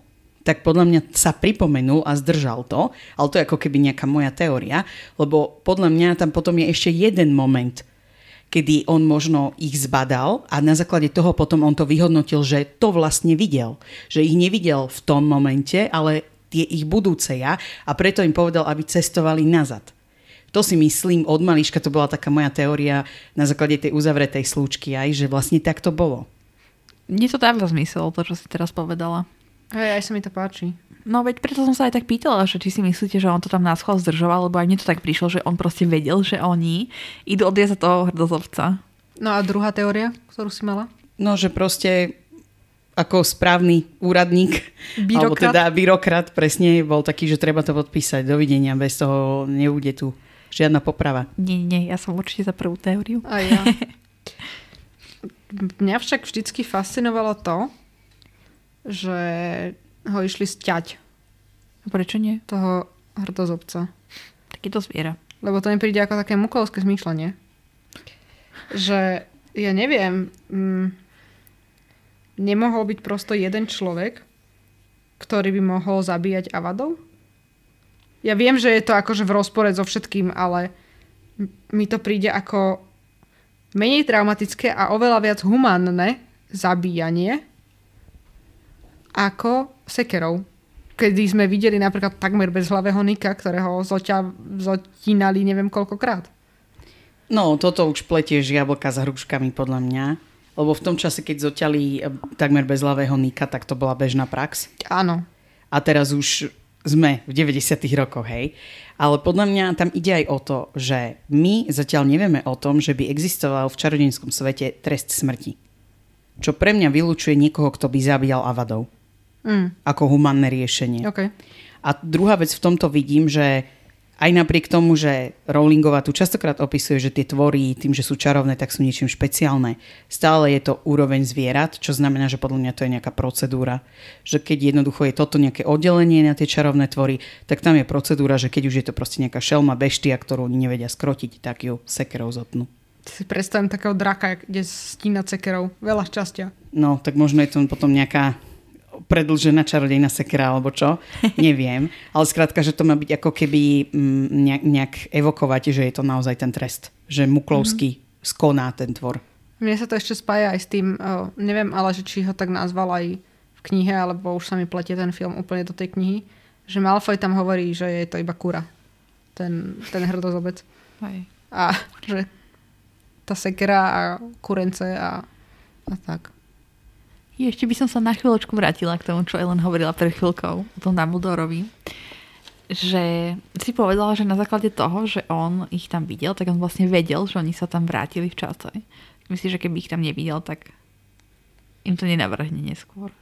tak podľa mňa sa pripomenul a zdržal to, ale to je ako keby nejaká moja teória, lebo podľa mňa tam potom je ešte jeden moment, kedy on možno ich zbadal a na základe toho potom on to vyhodnotil, že to vlastne videl. Že ich nevidel v tom momente, ale tie ich budúce ja a preto im povedal, aby cestovali nazad. To si myslím, od malička to bola taká moja teória na základe tej uzavretej slúčky aj, že vlastne tak to bolo. Mne to dáva zmysel, to, čo si teraz povedala. Hej, aj sa mi to páči. No veď preto som sa aj tak pýtala, že či si myslíte, že on to tam nás chval zdržoval, lebo aj mne to tak prišlo, že on proste vedel, že oni idú odviazať toho hrdozovca. No a druhá teória, ktorú si mala? No, že proste ako správny úradník, alebo Byrokrat. teda byrokrat, presne bol taký, že treba to podpísať. Dovidenia, bez toho nebude tu žiadna poprava. Nie, nie, ja som určite za prvú teóriu. A ja. <laughs> Mňa však vždycky fascinovalo to, že ho išli sťať, Prečo nie? toho hrdozobca. Takéto zviera. Lebo to mi príde ako také mukovské zmýšľanie. Že ja neviem, mm, nemohol byť prosto jeden človek, ktorý by mohol zabíjať avadov? Ja viem, že je to akože v rozpore so všetkým, ale mi to príde ako menej traumatické a oveľa viac humánne zabíjanie ako sekerov. Kedy sme videli napríklad takmer bezhlavého Nika, ktorého zoťa, zotínali neviem koľkokrát. No, toto už pletieš jablka s hruškami podľa mňa. Lebo v tom čase, keď zoťali eh, takmer bezhlavého Nika, tak to bola bežná prax. Áno. A teraz už sme v 90. rokoch, hej. Ale podľa mňa tam ide aj o to, že my zatiaľ nevieme o tom, že by existoval v čarodejnskom svete trest smrti. Čo pre mňa vylúčuje niekoho, kto by zabíjal avadov. Mm, Ako humánne riešenie. OK. A druhá vec v tomto vidím, že aj napriek tomu, že Rowlingová tu častokrát opisuje, že tie tvory tým, že sú čarovné, tak sú niečím špeciálne. Stále je to úroveň zvierat, čo znamená, že podľa mňa to je nejaká procedúra. Že keď jednoducho je toto nejaké oddelenie na tie čarovné tvory, tak tam je procedúra, že keď už je to proste nejaká šelma beštia, ktorú oni nevedia skrotiť, tak ju sekerou zotnú. Si predstavím takého draka, jak ide stína cekerov. Veľa šťastia. No, tak možno je to potom nejaká predlžená čarodejná sekera alebo čo, <laughs> neviem. Ale skrátka, že to má byť ako keby mm, nejak, nejak evokovať, že je to naozaj ten trest. Že Muklovský mm-hmm. skoná ten tvor. Mne sa to ešte spája aj s tým, neviem ale, že či ho tak nazval aj v knihe, alebo už sa mi pletie ten film úplne do tej knihy, že Malfoy tam hovorí, že je to iba kura. Ten, ten hrdozobec. Hej. A že tá sekera a kurence a, a tak. Ešte by som sa na chvíľočku vrátila k tomu, čo Ellen hovorila pred chvíľkou o tom Dumbledorovi. Že si povedala, že na základe toho, že on ich tam videl, tak on vlastne vedel, že oni sa tam vrátili v čase. Myslíš, že keby ich tam nevidel, tak im to nenavrhne neskôr?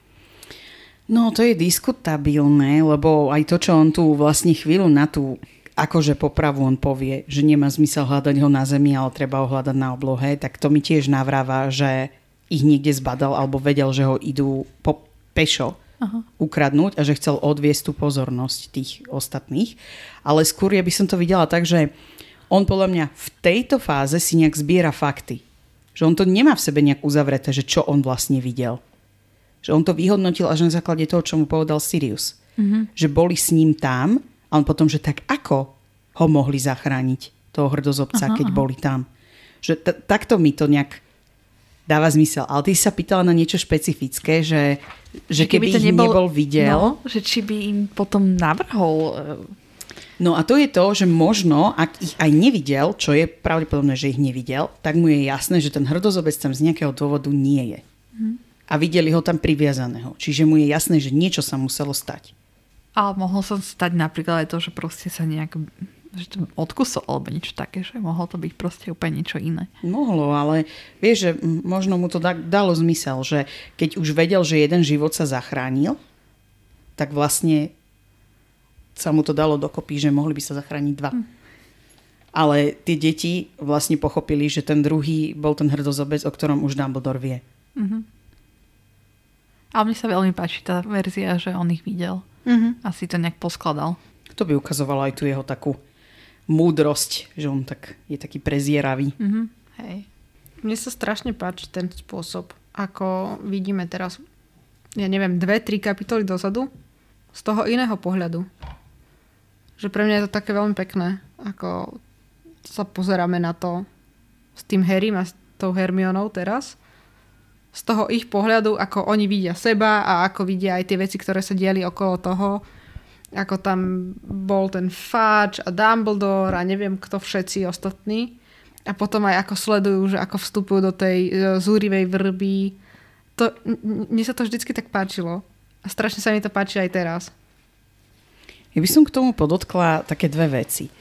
No, to je diskutabilné, lebo aj to, čo on tu vlastne chvíľu na tú akože popravu on povie, že nemá zmysel hľadať ho na zemi, ale treba ho hľadať na oblohe, tak to mi tiež navráva, že ich niekde zbadal alebo vedel, že ho idú po pešo Aha. ukradnúť a že chcel odviesť tú pozornosť tých ostatných. Ale skôr ja by som to videla tak, že on podľa mňa v tejto fáze si nejak zbiera fakty. Že on to nemá v sebe nejak uzavreté, že čo on vlastne videl. Že on to vyhodnotil až na základe toho, čo mu povedal Sirius. Mm-hmm. Že boli s ním tam a on potom, že tak ako ho mohli zachrániť, toho hrdozobca, aha, keď aha. boli tam. Že t- takto mi to nejak dáva zmysel. Ale ty sa pýtala na niečo špecifické, že, že keby, keby to nebol, nebol videl... No, že či by im potom navrhol... E, no a to je to, že možno, ak ich aj nevidel, čo je pravdepodobné, že ich nevidel, tak mu je jasné, že ten hrdozobec tam z nejakého dôvodu nie je. Hmm. A videli ho tam priviazaného. Čiže mu je jasné, že niečo sa muselo stať. Ale mohlo sa stať napríklad aj to, že proste sa nejak že odkusol alebo niečo také, že mohlo to byť proste úplne niečo iné. Mohlo, ale vieš, že možno mu to dalo zmysel, že keď už vedel, že jeden život sa zachránil, tak vlastne sa mu to dalo dokopy, že mohli by sa zachrániť dva. Hm. Ale tie deti vlastne pochopili, že ten druhý bol ten hrdozobec, o ktorom už Dumbledore vie. Mm-hmm. Ale mne sa veľmi páči tá verzia, že on ich videl. Mm-hmm. Asi to nejak poskladal. To by ukazovalo aj tu jeho takú múdrosť, že on tak je taký prezieravý. Mm-hmm. Hej. Mne sa strašne páči ten spôsob, ako vidíme teraz, ja neviem, dve, tri kapitoly dozadu, z toho iného pohľadu. Že pre mňa je to také veľmi pekné, ako sa pozeráme na to s tým Harrym a s tou Hermionou teraz. Z toho ich pohľadu, ako oni vidia seba a ako vidia aj tie veci, ktoré sa diali okolo toho ako tam bol ten Fudge a Dumbledore a neviem kto všetci ostatní. A potom aj ako sledujú, že ako vstupujú do tej e, zúrivej vrby. To, mne sa to vždycky tak páčilo. A strašne sa mi to páči aj teraz. Ja by som k tomu podotkla také dve veci.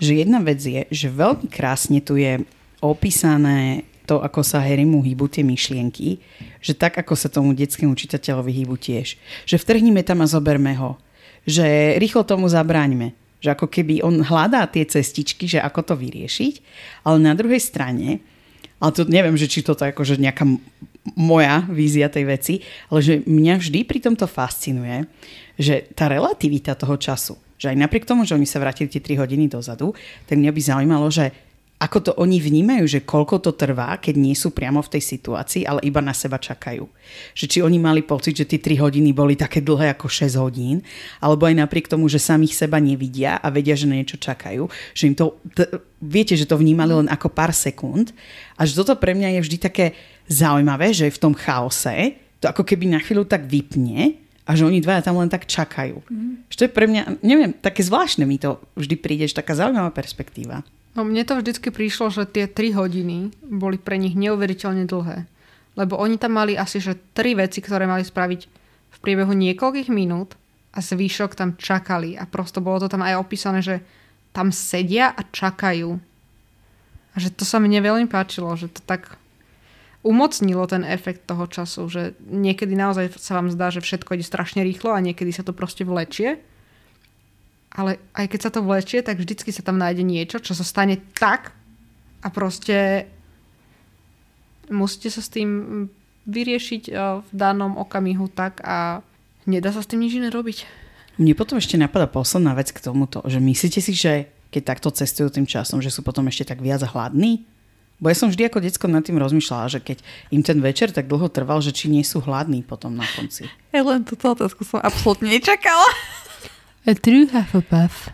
Že jedna vec je, že veľmi krásne tu je opísané to, ako sa Harrymu hýbu tie myšlienky, že tak, ako sa tomu detskému čitateľovi hýbu tiež. Že vtrhnime tam a zoberme ho že rýchlo tomu zabráňme. Že ako keby on hľadá tie cestičky, že ako to vyriešiť, ale na druhej strane, ale to neviem, že či toto je akože nejaká moja vízia tej veci, ale že mňa vždy pri tomto fascinuje, že tá relativita toho času, že aj napriek tomu, že oni sa vrátili tie 3 hodiny dozadu, tak mňa by zaujímalo, že ako to oni vnímajú, že koľko to trvá, keď nie sú priamo v tej situácii, ale iba na seba čakajú. Že či oni mali pocit, že tie 3 hodiny boli také dlhé ako 6 hodín, alebo aj napriek tomu, že samých seba nevidia a vedia, že na niečo čakajú, že im to, t- viete, že to vnímali len ako pár sekúnd a že toto pre mňa je vždy také zaujímavé, že v tom chaose to ako keby na chvíľu tak vypne a že oni dvaja tam len tak čakajú. Mm. Že to je pre mňa, neviem, také zvláštne mi to vždy príde, že taká zaujímavá perspektíva. No mne to vždycky prišlo, že tie 3 hodiny boli pre nich neuveriteľne dlhé. Lebo oni tam mali asi že tri veci, ktoré mali spraviť v priebehu niekoľkých minút a zvyšok tam čakali. A prosto bolo to tam aj opísané, že tam sedia a čakajú. A že to sa mne veľmi páčilo, že to tak umocnilo ten efekt toho času, že niekedy naozaj sa vám zdá, že všetko ide strašne rýchlo a niekedy sa to proste vlečie ale aj keď sa to vlečie, tak vždycky sa tam nájde niečo, čo sa stane tak a proste musíte sa s tým vyriešiť eh, v danom okamihu tak a nedá sa s tým nič iné robiť. Mne potom ešte napadá posledná vec k tomuto, že myslíte si, že keď takto cestujú tým časom, že sú potom ešte tak viac hladní? Bo ja som vždy ako decko nad tým rozmýšľala, že keď im ten večer tak dlho trval, že či nie sú hladní potom na konci. Ja len túto otázku som absolútne nečakala. A true Hufflepuff.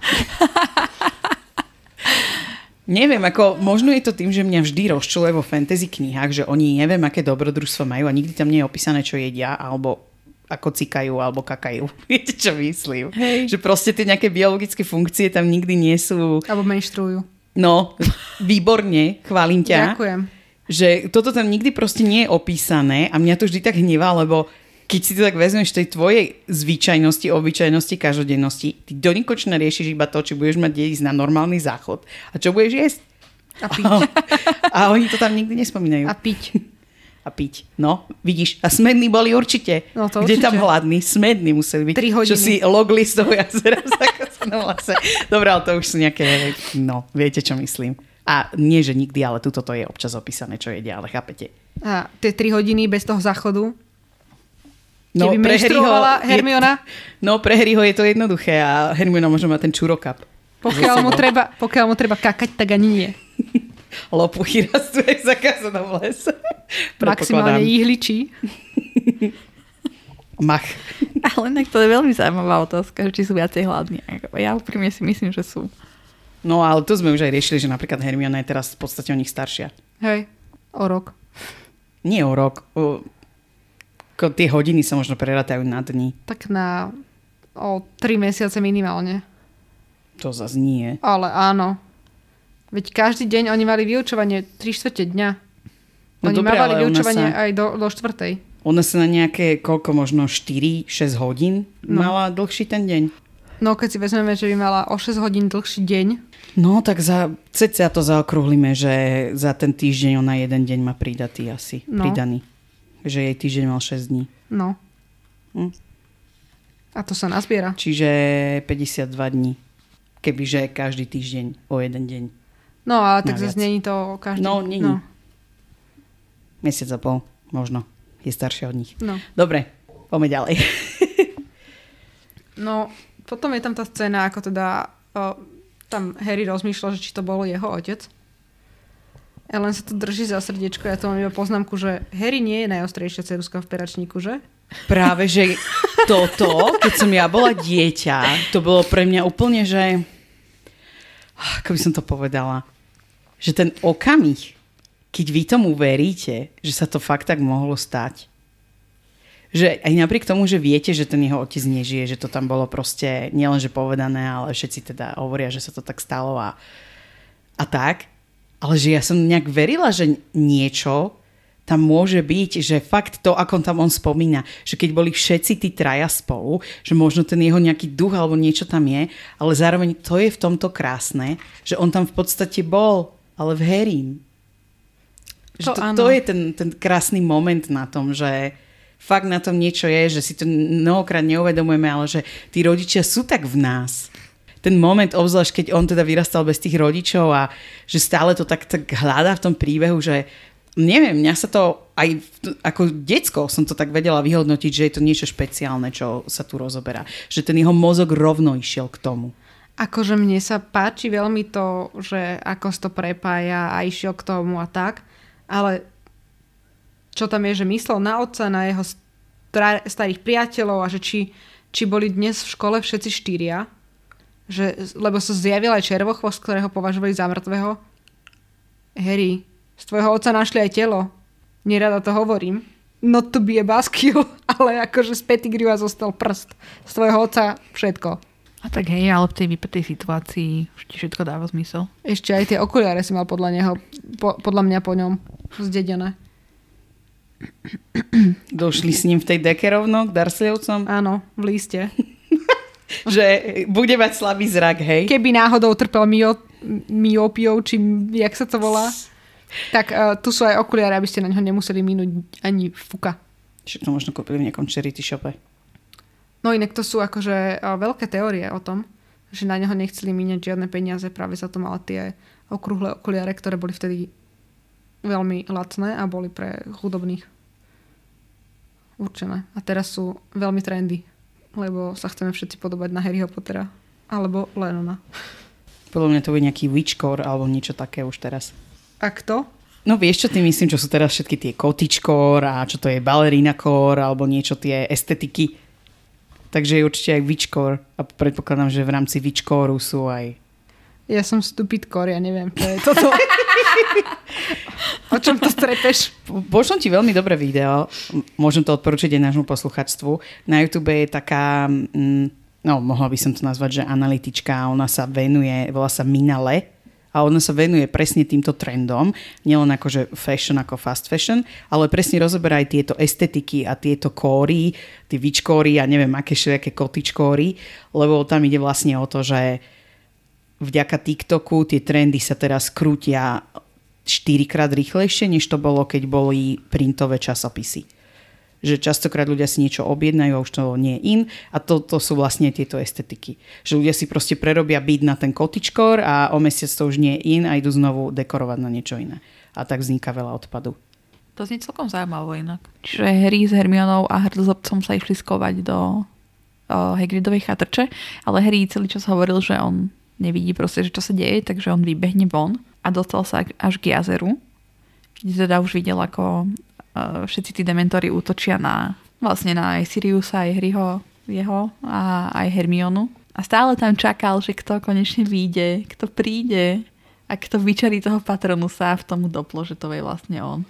Neviem, ako možno je to tým, že mňa vždy rozčuluje vo fantasy knihách, že oni neviem, aké dobrodružstvo majú a nikdy tam nie je opísané, čo jedia, alebo ako cikajú, alebo kakajú. <laughs> Viete, čo myslím? Hej. Že proste tie nejaké biologické funkcie tam nikdy nie sú... Alebo menštruujú. No, výborne, chválim ťa. Ďakujem. Že toto tam nikdy proste nie je opísané a mňa to vždy tak hnevá, lebo keď si to tak vezmeš tej tvojej zvyčajnosti, obyčajnosti, každodennosti, ty do nekonečna riešiš iba to, či budeš mať ísť na normálny záchod a čo budeš jesť. A piť. <laughs> A oni to tam nikdy nespomínajú. A piť. A piť. No, vidíš. A smední boli určite. No to Kde určite. tam hladní? Smední museli byť. Tri hodiny. Čo si logli z toho jazera <laughs> vlase. Dobre, ale to už sú nejaké, no, viete, čo myslím. A nie, že nikdy, ale tuto to je občas opísané, čo jedia, ale chápete. A tie 3 hodiny bez toho záchodu, No, keby pre Harryho je- Hermiona, No, pre Harryho je to jednoduché a Hermiona možno má ten čurokap. pokiaľ mu, treba, pokiaľ mu treba kakať, tak ani nie. <laughs> Lopuchy rastú aj v lese. Maximálne ihličí. Mach. Ale inak to je veľmi zaujímavá otázka, že či sú viacej hladní. Ako Ja úprimne si myslím, že sú. No, ale to sme už aj riešili, že napríklad Hermiona je teraz v podstate o nich staršia. Hej, o rok. Nie o rok. O... Ko, tie hodiny sa možno prerátajú na dni. Tak na o 3 mesiace minimálne. To zase nie. Ale áno. Veď každý deň oni mali vyučovanie 3 čtvrte dňa. No Oni dobre, mávali vyučovanie sa- aj do, do štvrtej. Ona sa na nejaké, koľko možno 4-6 hodín No. mala dlhší ten deň. No keď si vezmeme, že by mala o 6 hodín dlhší deň, No, tak za, cca to zaokrúhlime, že za ten týždeň ona jeden deň má pridatý asi. No. Pridaný. Že jej týždeň mal 6 dní. no. Hm. A to sa nazbiera. Čiže 52 dní. Kebyže každý týždeň o jeden deň. No ale tak zase není to každý. No, není. No, Mesiac a pol, možno. Je staršia od nich. no. Dobre, poďme ďalej. <laughs> no potom je tam tá scéna, ako teda o, tam Harry rozmýšľa, že či to bol jeho otec. Ellen sa tu drží za srdiečko, ja to mám iba poznámku, že Harry nie je najostrejšia ceruska v peračníku, že? Práve, že toto, keď som ja bola dieťa, to bolo pre mňa úplne, že... Ako by som to povedala? Že ten okamih, keď vy tomu veríte, že sa to fakt tak mohlo stať. Že aj napriek tomu, že viete, že ten jeho otec nežije, že to tam bolo proste nielenže povedané, ale všetci teda hovoria, že sa to tak stalo a, a tak. Ale že ja som nejak verila, že niečo tam môže byť, že fakt to, ako tam on spomína, že keď boli všetci tí traja spolu, že možno ten jeho nejaký duch alebo niečo tam je, ale zároveň to je v tomto krásne, že on tam v podstate bol, ale v. Že To to, to je ten, ten krásny moment na tom, že fakt na tom niečo je, že si to mnohokrát neuvedomujeme, ale že tí rodičia sú tak v nás. Ten moment, obzvlášť keď on teda vyrastal bez tých rodičov a že stále to tak, tak hľadá v tom príbehu, že neviem, mňa sa to aj ako decko som to tak vedela vyhodnotiť, že je to niečo špeciálne, čo sa tu rozoberá. Že ten jeho mozog rovno išiel k tomu. Akože mne sa páči veľmi to, že ako to prepája a išiel k tomu a tak, ale čo tam je, že myslel na otca, na jeho starých priateľov a že či, či boli dnes v škole všetci štyria, že, lebo sa zjavil aj červochvost, ktorého považovali za mŕtvého. Harry, z tvojho otca našli aj telo. Nerada to hovorím. Not to be a buzzkill, <laughs> ale akože z Pettigrewa zostal prst. Z tvojho otca všetko. A tak hej, ale v tej vypetej situácii už ti všetko dáva zmysel. Ešte aj tie okuliare si mal podľa neho, po, podľa mňa po ňom zdedené. Došli s ním v tej deke rovno k Darsleyovcom, Áno, v liste. <laughs> že bude mať slabý zrak, hej? Keby náhodou trpel myo, myopiou, či jak sa to volá, tak uh, tu sú aj okuliare, aby ste na ňo nemuseli minúť ani fuka. Však to možno kúpili v nejakom charity shope. No inak to sú akože uh, veľké teórie o tom, že na neho nechceli míňať žiadne peniaze, práve za to mala tie okrúhle okuliare, ktoré boli vtedy veľmi lacné a boli pre chudobných určené. A teraz sú veľmi trendy, lebo sa chceme všetci podobať na Harryho Pottera alebo Lenona. Podľa mňa to bude nejaký witchcore alebo niečo také už teraz. A kto? No vieš, čo tým myslím, čo sú teraz všetky tie kotičkor a čo to je balerinakor alebo niečo tie estetiky. Takže je určite aj vičkor a predpokladám, že v rámci vičkoru sú aj... Ja som stupid core, ja neviem, čo je toto. <laughs> o čom to strepeš? Pošlom ti veľmi dobré video, môžem to odporučiť aj nášmu posluchačstvu. Na YouTube je taká, mm, no mohla by som to nazvať, že analytička, ona sa venuje, volá sa Minale, a ona sa venuje presne týmto trendom, nielen akože fashion ako fast fashion, ale presne rozoberá aj tieto estetiky a tieto kóry, tie vičkóry a neviem aké všetké kotičkóry, lebo tam ide vlastne o to, že vďaka TikToku tie trendy sa teraz krútia 4 krát rýchlejšie, než to bolo, keď boli printové časopisy že častokrát ľudia si niečo objednajú a už to nie je in a to, to sú vlastne tieto estetiky. Že ľudia si proste prerobia byt na ten kotičkor a o mesiac to už nie je in a idú znovu dekorovať na niečo iné. A tak vzniká veľa odpadu. To znie celkom zaujímavé inak. Čiže Harry s Hermionou a Hrdozobcom sa išli skovať do uh, Hagridovej chatrče, ale Harry celý čas hovoril, že on nevidí proste, že čo sa deje, takže on vybehne von a dostal sa až k jazeru, kde teda už videl, ako všetci tí dementory útočia na vlastne na aj Siriusa, aj Hryho, jeho a aj Hermionu. A stále tam čakal, že kto konečne vyjde, kto príde a kto vyčarí toho patronusa v tomu doplo, že to je vlastne on.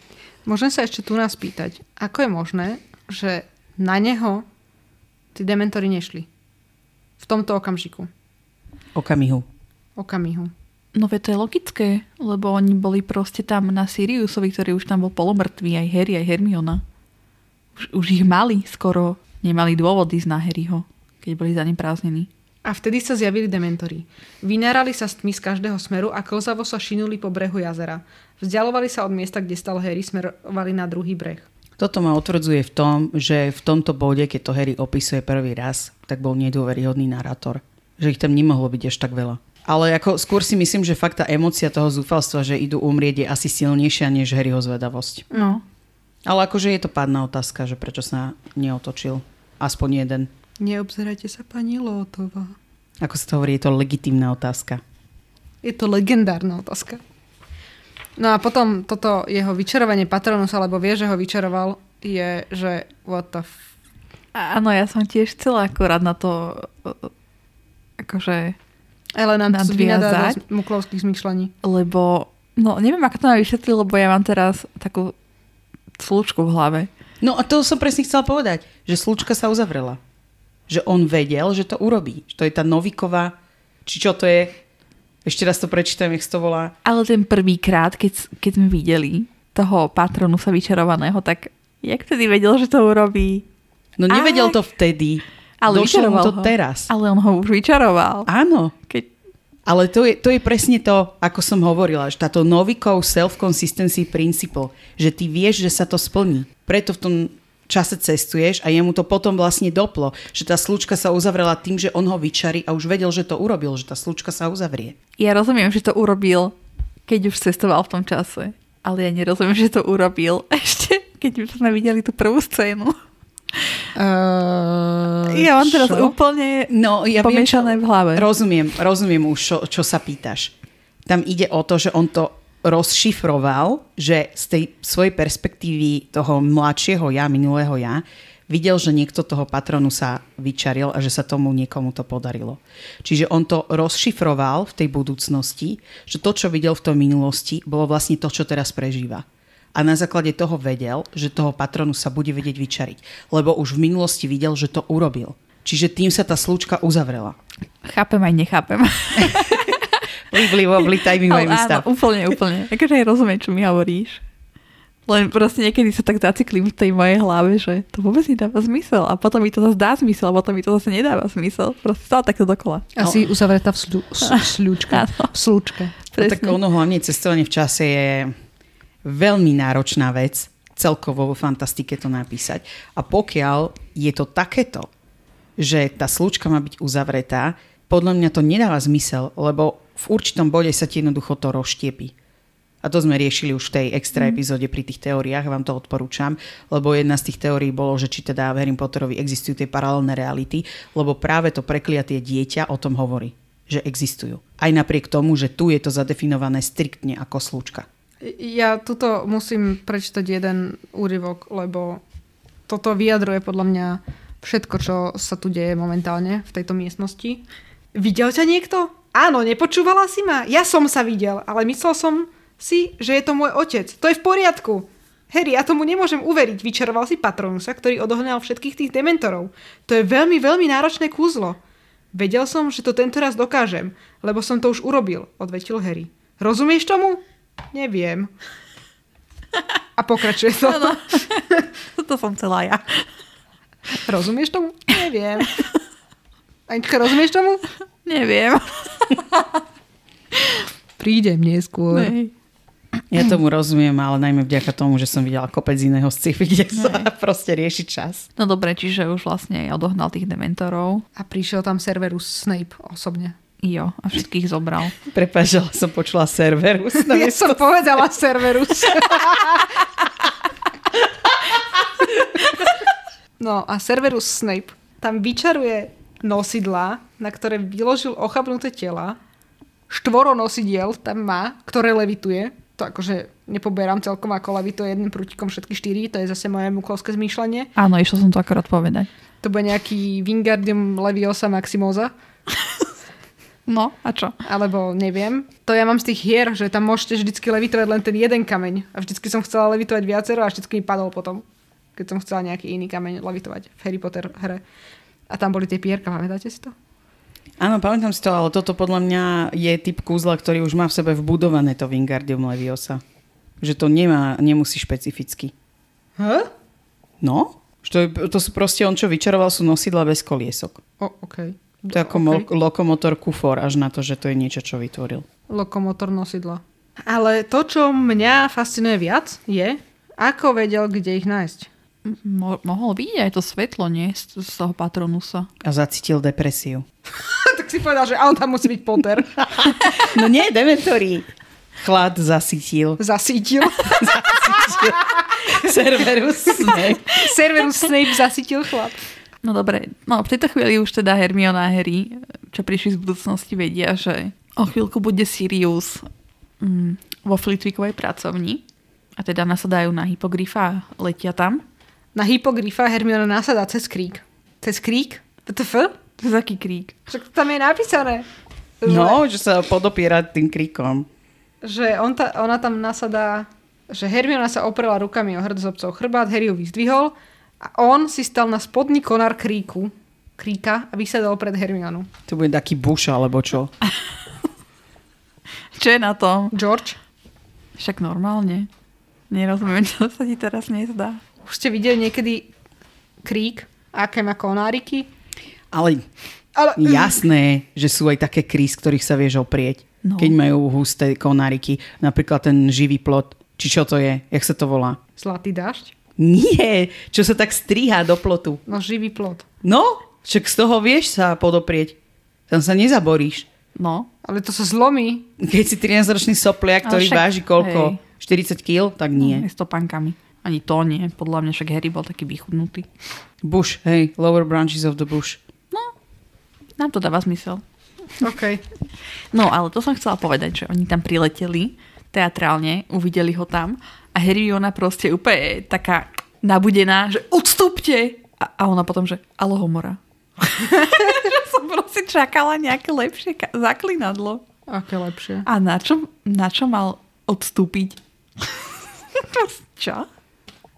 Môžem sa ešte tu nás pýtať, ako je možné, že na neho tí dementory nešli? V tomto okamžiku. Okamihu. Okamihu. No veď to je logické, lebo oni boli proste tam na Siriusovi, ktorý už tam bol polomrtvý, aj Harry, aj Hermiona. Už, už ich mali skoro, nemali dôvod ísť na Harryho, keď boli za ním prázdnení. A vtedy sa zjavili dementori. Vynárali sa s tmy z každého smeru a klzavo sa šinuli po brehu jazera. Vzdialovali sa od miesta, kde stal Harry, smerovali na druhý breh. Toto ma otvrdzuje v tom, že v tomto bode, keď to Harry opisuje prvý raz, tak bol nedôveryhodný narátor. Že ich tam nemohlo byť až tak veľa. Ale ako skôr si myslím, že fakt tá emocia toho zúfalstva, že idú umrieť, je asi silnejšia než Harryho zvedavosť. No. Ale akože je to pádna otázka, že prečo sa neotočil. Aspoň jeden. Neobzerajte sa pani Lótová. Ako sa to hovorí, je to legitímna otázka. Je to legendárna otázka. No a potom toto jeho vyčarovanie Patronus, alebo vie, že ho vyčaroval, je, že what the f... Áno, ja som tiež chcela akorát na to akože ale nám to vynadá z muklovských zmyšľaní. Lebo, no neviem, ako to má vysvetliť, lebo ja mám teraz takú slučku v hlave. No a to som presne chcela povedať, že slučka sa uzavrela. Že on vedel, že to urobí. Že to je tá noviková, či čo to je, ešte raz to prečítam, jak to volá. Ale ten prvýkrát, keď, keď sme videli toho patronu sa vyčarovaného, tak jak vtedy vedel, že to urobí? No nevedel Aj. to vtedy. Ale Došlo mu to ho. teraz. Ale on ho už vyčaroval. Áno. Keď... Ale to je, to je presne to, ako som hovorila, že táto novikov self-consistency principle, že ty vieš, že sa to splní. Preto v tom čase cestuješ a jemu to potom vlastne doplo, že tá slučka sa uzavrela tým, že on ho vyčarí a už vedel, že to urobil, že tá slučka sa uzavrie. Ja rozumiem, že to urobil, keď už cestoval v tom čase. Ale ja nerozumiem, že to urobil <laughs> ešte, keď už sme videli tú prvú scénu. Uh, ja mám teraz čo? úplne no, ja pomiešané viem, v hlave. Rozumiem, rozumiem už, čo, čo sa pýtaš. Tam ide o to, že on to rozšifroval, že z tej svojej perspektívy toho mladšieho ja, minulého ja, videl, že niekto toho patronu sa vyčaril a že sa tomu niekomu to podarilo. Čiže on to rozšifroval v tej budúcnosti, že to, čo videl v tej minulosti, bolo vlastne to, čo teraz prežíva a na základe toho vedel, že toho patronu sa bude vedieť vyčariť. Lebo už v minulosti videl, že to urobil. Čiže tým sa tá slučka uzavrela. Chápem aj nechápem. Livli, vobli, timing stav. úplne, úplne. Akože aj rozumiem, čo mi hovoríš. Len proste niekedy sa tak zaciklím v tej mojej hlave, že to vôbec nedáva zmysel. A potom mi to zase dá zmysel, a potom mi to zase nedáva zmysel. Proste stále takto dokola. Asi no. uzavretá v, slu- sľúčke. <laughs> v slúčke. No, tak ono hlavne cestovanie v čase je veľmi náročná vec, celkovo vo fantastike to napísať. A pokiaľ je to takéto, že tá slučka má byť uzavretá, podľa mňa to nedáva zmysel, lebo v určitom bode sa ti jednoducho to rozštiepí. A to sme riešili už v tej extra mhm. epizóde pri tých teóriách, vám to odporúčam, lebo jedna z tých teórií bolo, že či teda v Harry Potterovi existujú tie paralelné reality, lebo práve to prekliatie dieťa o tom hovorí, že existujú. Aj napriek tomu, že tu je to zadefinované striktne ako slučka. Ja tuto musím prečítať jeden úryvok, lebo toto vyjadruje podľa mňa všetko, čo sa tu deje momentálne v tejto miestnosti. Videl ťa niekto? Áno, nepočúvala si ma? Ja som sa videl, ale myslel som si, že je to môj otec. To je v poriadku. Harry, ja tomu nemôžem uveriť. Vyčaroval si Patronusa, ktorý odohnal všetkých tých dementorov. To je veľmi, veľmi náročné kúzlo. Vedel som, že to tento raz dokážem, lebo som to už urobil, odvetil Harry. Rozumieš tomu? Neviem. A pokračuje to. Áno. <laughs> to som celá ja. Rozumieš tomu? Neviem. Anička, rozumieš tomu? Neviem. Prídem neskôr. Nej. Ja tomu rozumiem, ale najmä vďaka tomu, že som videla kopec iného sci-fi, kde sa proste rieši čas. No dobre, čiže už vlastne odohnal tých dementorov. A prišiel tam Severus Snape osobne. Jo, a všetkých zobral. <laughs> Prepač, ale som počula Cerberus. <laughs> No, Ja som povedala Severus. <laughs> No a Severus Snape tam vyčaruje nosidla, na ktoré vyložil ochabnuté tela. Štvoro nosidiel tam má, ktoré levituje. To akože nepoberám celkom, ako levituje jedným prútikom všetky štyri. To je zase moje mukovské zmýšľanie. Áno, išlo som to akorát povedať. To bude nejaký Wingardium Leviosa Maximosa. No, a čo? Alebo neviem. To ja mám z tých hier, že tam môžete vždycky levitovať len ten jeden kameň. A vždycky som chcela levitovať viacero a vždycky mi padol potom. Keď som chcela nejaký iný kameň levitovať v Harry Potter hre. A tam boli tie pierka, pamätáte si to? Áno, pamätám si to, ale toto podľa mňa je typ kúzla, ktorý už má v sebe vbudované to Wingardium Leviosa. Že to nemá, nemusí špecificky. Huh? No, že to, to sú proste, on čo vyčaroval, sú nosidla bez koliesok. O, OK. To je ako OK. okay. lokomotor kufor, až na to, že to je niečo, čo vytvoril. Lokomotor nosidla. Ale to, čo mňa fascinuje viac, je, ako vedel, kde ich nájsť. Mo- mohol vidieť aj to svetlo, nie? Z, z toho patronusa. A zacítil depresiu. <laughs> tak si povedal, že ale tam musí byť Potter. <laughs> No nie, dementori. Chlad zasítil. Zasítil. Cerberus <laughs> Snape. Severus Snape zasítil chlap. No dobre, no v tejto chvíli už teda Hermiona a Harry, čo prišli z budúcnosti, vedia, že o chvíľku bude Sirius mm, vo Flitwickovej pracovni a teda nasadajú na hypogryfa a letia tam. Na hypogryfa Hermiona nasadá cez krík. Cez krík? VTF? To je taký krík. Však tam je napísané. Že, No, že sa podopiera tým kríkom. že on ta, ona tam nasadá, že Hermiona sa oprela rukami o hrdzobcov chrbát, Harry ju vyzdvihol a on si stal na spodný konár kríku, kríka a vysadol pred Hermionu. To bude taký buš, alebo čo? <laughs> Čo je na tom? George, Však normálne. Nerozumiem, <laughs> čo sa ti teraz nezdá. už ste videli niekedy krík, aké má konáriky? Ale Ale, jasné, že sú aj také kríz, ktorých sa vieš oprieť. No. Keď majú husté konáriky. Napríklad ten živý plot. Či čo to je? Jak sa to volá? Zlatý dážď? Nie, čo sa tak stríha do plotu. No živý plot. No, však z toho vieš sa podoprieť. Tam sa nezaboríš. No, Ale to sa zlomí. Keď si 13-ročný sopliak, ktorý však- váži koľko? hej. 40 kg? Tak nie. nie. s topankami. Ani to nie. Podľa mňa však Harry bol taký vychudnutý. Bush, hej, lower branches of the bush. Nám to dáva zmysel. OK. No, ale to som chcela povedať, že oni tam prileteli teatrálne, uvideli ho tam a Hermiona proste úplne taká nabudená, že odstúpte! A, a ona potom, že alohomora. <laughs> že som proste čakala nejaké lepšie ka- zaklinadlo. Aké lepšie. A na čo, na čo mal odstúpiť? <laughs> čo?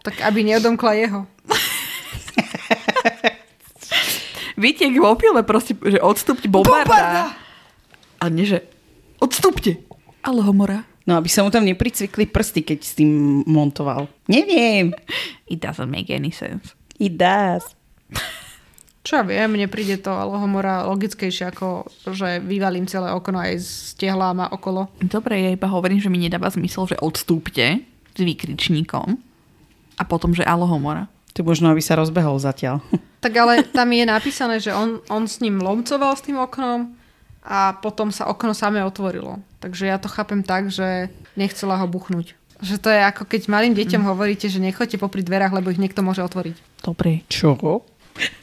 Tak aby neodomkla jeho. <laughs> Viete, v opile proste, že odstúpte bombarda. A nie, že odstúpte. Alohomora. No, aby sa mu tam nepricvikli prsty, keď s tým montoval. Neviem. It doesn't make any sense. It does. Čo ja viem, mne príde to alohomora logickejšie ako, že vyvalím celé okno aj s tehlám okolo. Dobre, ja iba hovorím, že mi nedáva zmysel, že odstúpte s výkričníkom a potom, že alohomora. To možno, aby sa rozbehol zatiaľ. <laughs> Tak ale tam je napísané, že on, on s ním lomcoval s tým oknom a potom sa okno samé otvorilo. Takže ja to chápem tak, že nechcela ho buchnúť. Že to je ako keď malým deťom hovoríte, že nechoďte popri dverách, lebo ich niekto môže otvoriť. Dobre. Čo? <laughs>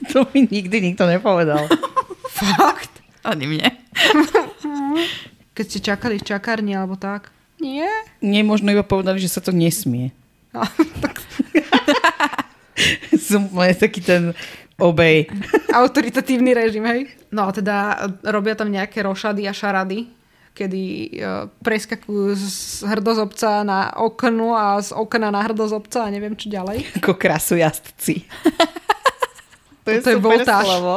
To mi nikdy nikto nepovedal. <laughs> Fakt? Ani mne. <laughs> Keď ste čakali v čakárni alebo tak. Nie? Nie, možno iba povedali, že sa to nesmie. Som taký ten obej. autoritatívny režim, hej? No a teda robia tam nejaké rošady a šarady, kedy uh, preskakujú z hrdozobca na okno a z okna na hrdozobca a neviem čo ďalej. <laughs> Ako krasojastci. <laughs> to je To je super voltáž. slovo.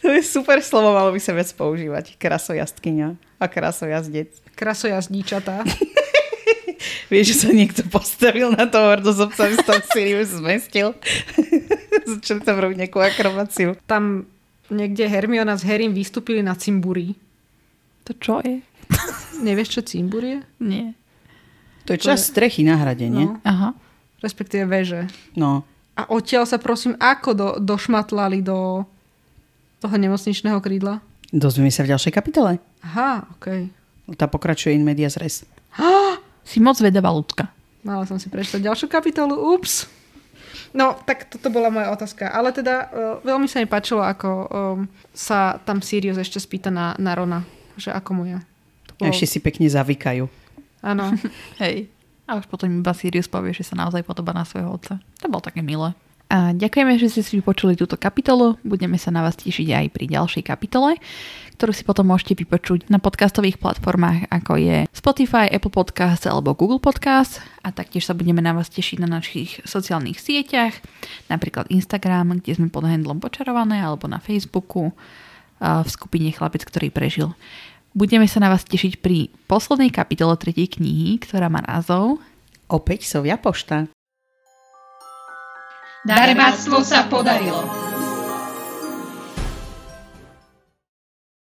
To je super slovo, malo by sa viac používať. Krasojastkyňa a krasojazdec. Krasojazdíčatá. <laughs> Vieš, že sa niekto postavil na toho hrdozobca, aby sa tam Sirius zmestil. Začali tam robiť nejakú akrobáciu. Tam niekde Hermiona s Harrym vystúpili na cimburi. To čo je? Nevieš, čo cimbur je? Nie. To je čas strechy na hrade, nie? No, Aha. respektíve veže. No. A odtiaľ sa prosím, ako do, došmatlali do toho nemocničného krídla? Dozvieme sa v ďalšej kapitole. Aha, okej. Tá pokračuje in medias res. Si moc vedavá ľudka. Mala som si prečítať ďalšiu kapitolu, ups. No, tak toto bola moja otázka. Ale teda uh, veľmi sa mi páčilo, ako um, sa tam Sirius ešte spýta na, na Rona, že ako mu je. Bolo- ešte si pekne zavykajú. Áno. <laughs> Hej. A už potom iba Sirius povie, že sa naozaj podobá na svojho otca. To bolo také milé. A ďakujeme, že ste si vypočuli túto kapitolu. Budeme sa na vás tešiť aj pri ďalšej kapitole, ktorú si potom môžete vypočuť na podcastových platformách, ako je Spotify, Apple Podcast alebo Google Podcast. A taktiež sa budeme na vás tešiť na našich sociálnych sieťach, napríklad Instagram, kde sme pod handlom Počarované, alebo na Facebooku v skupine Chlapec, ktorý prežil. Budeme sa na vás tešiť pri poslednej kapitole tretej knihy, ktorá má názov Opäť Sovia pošta. Darebáctvo sa podarilo.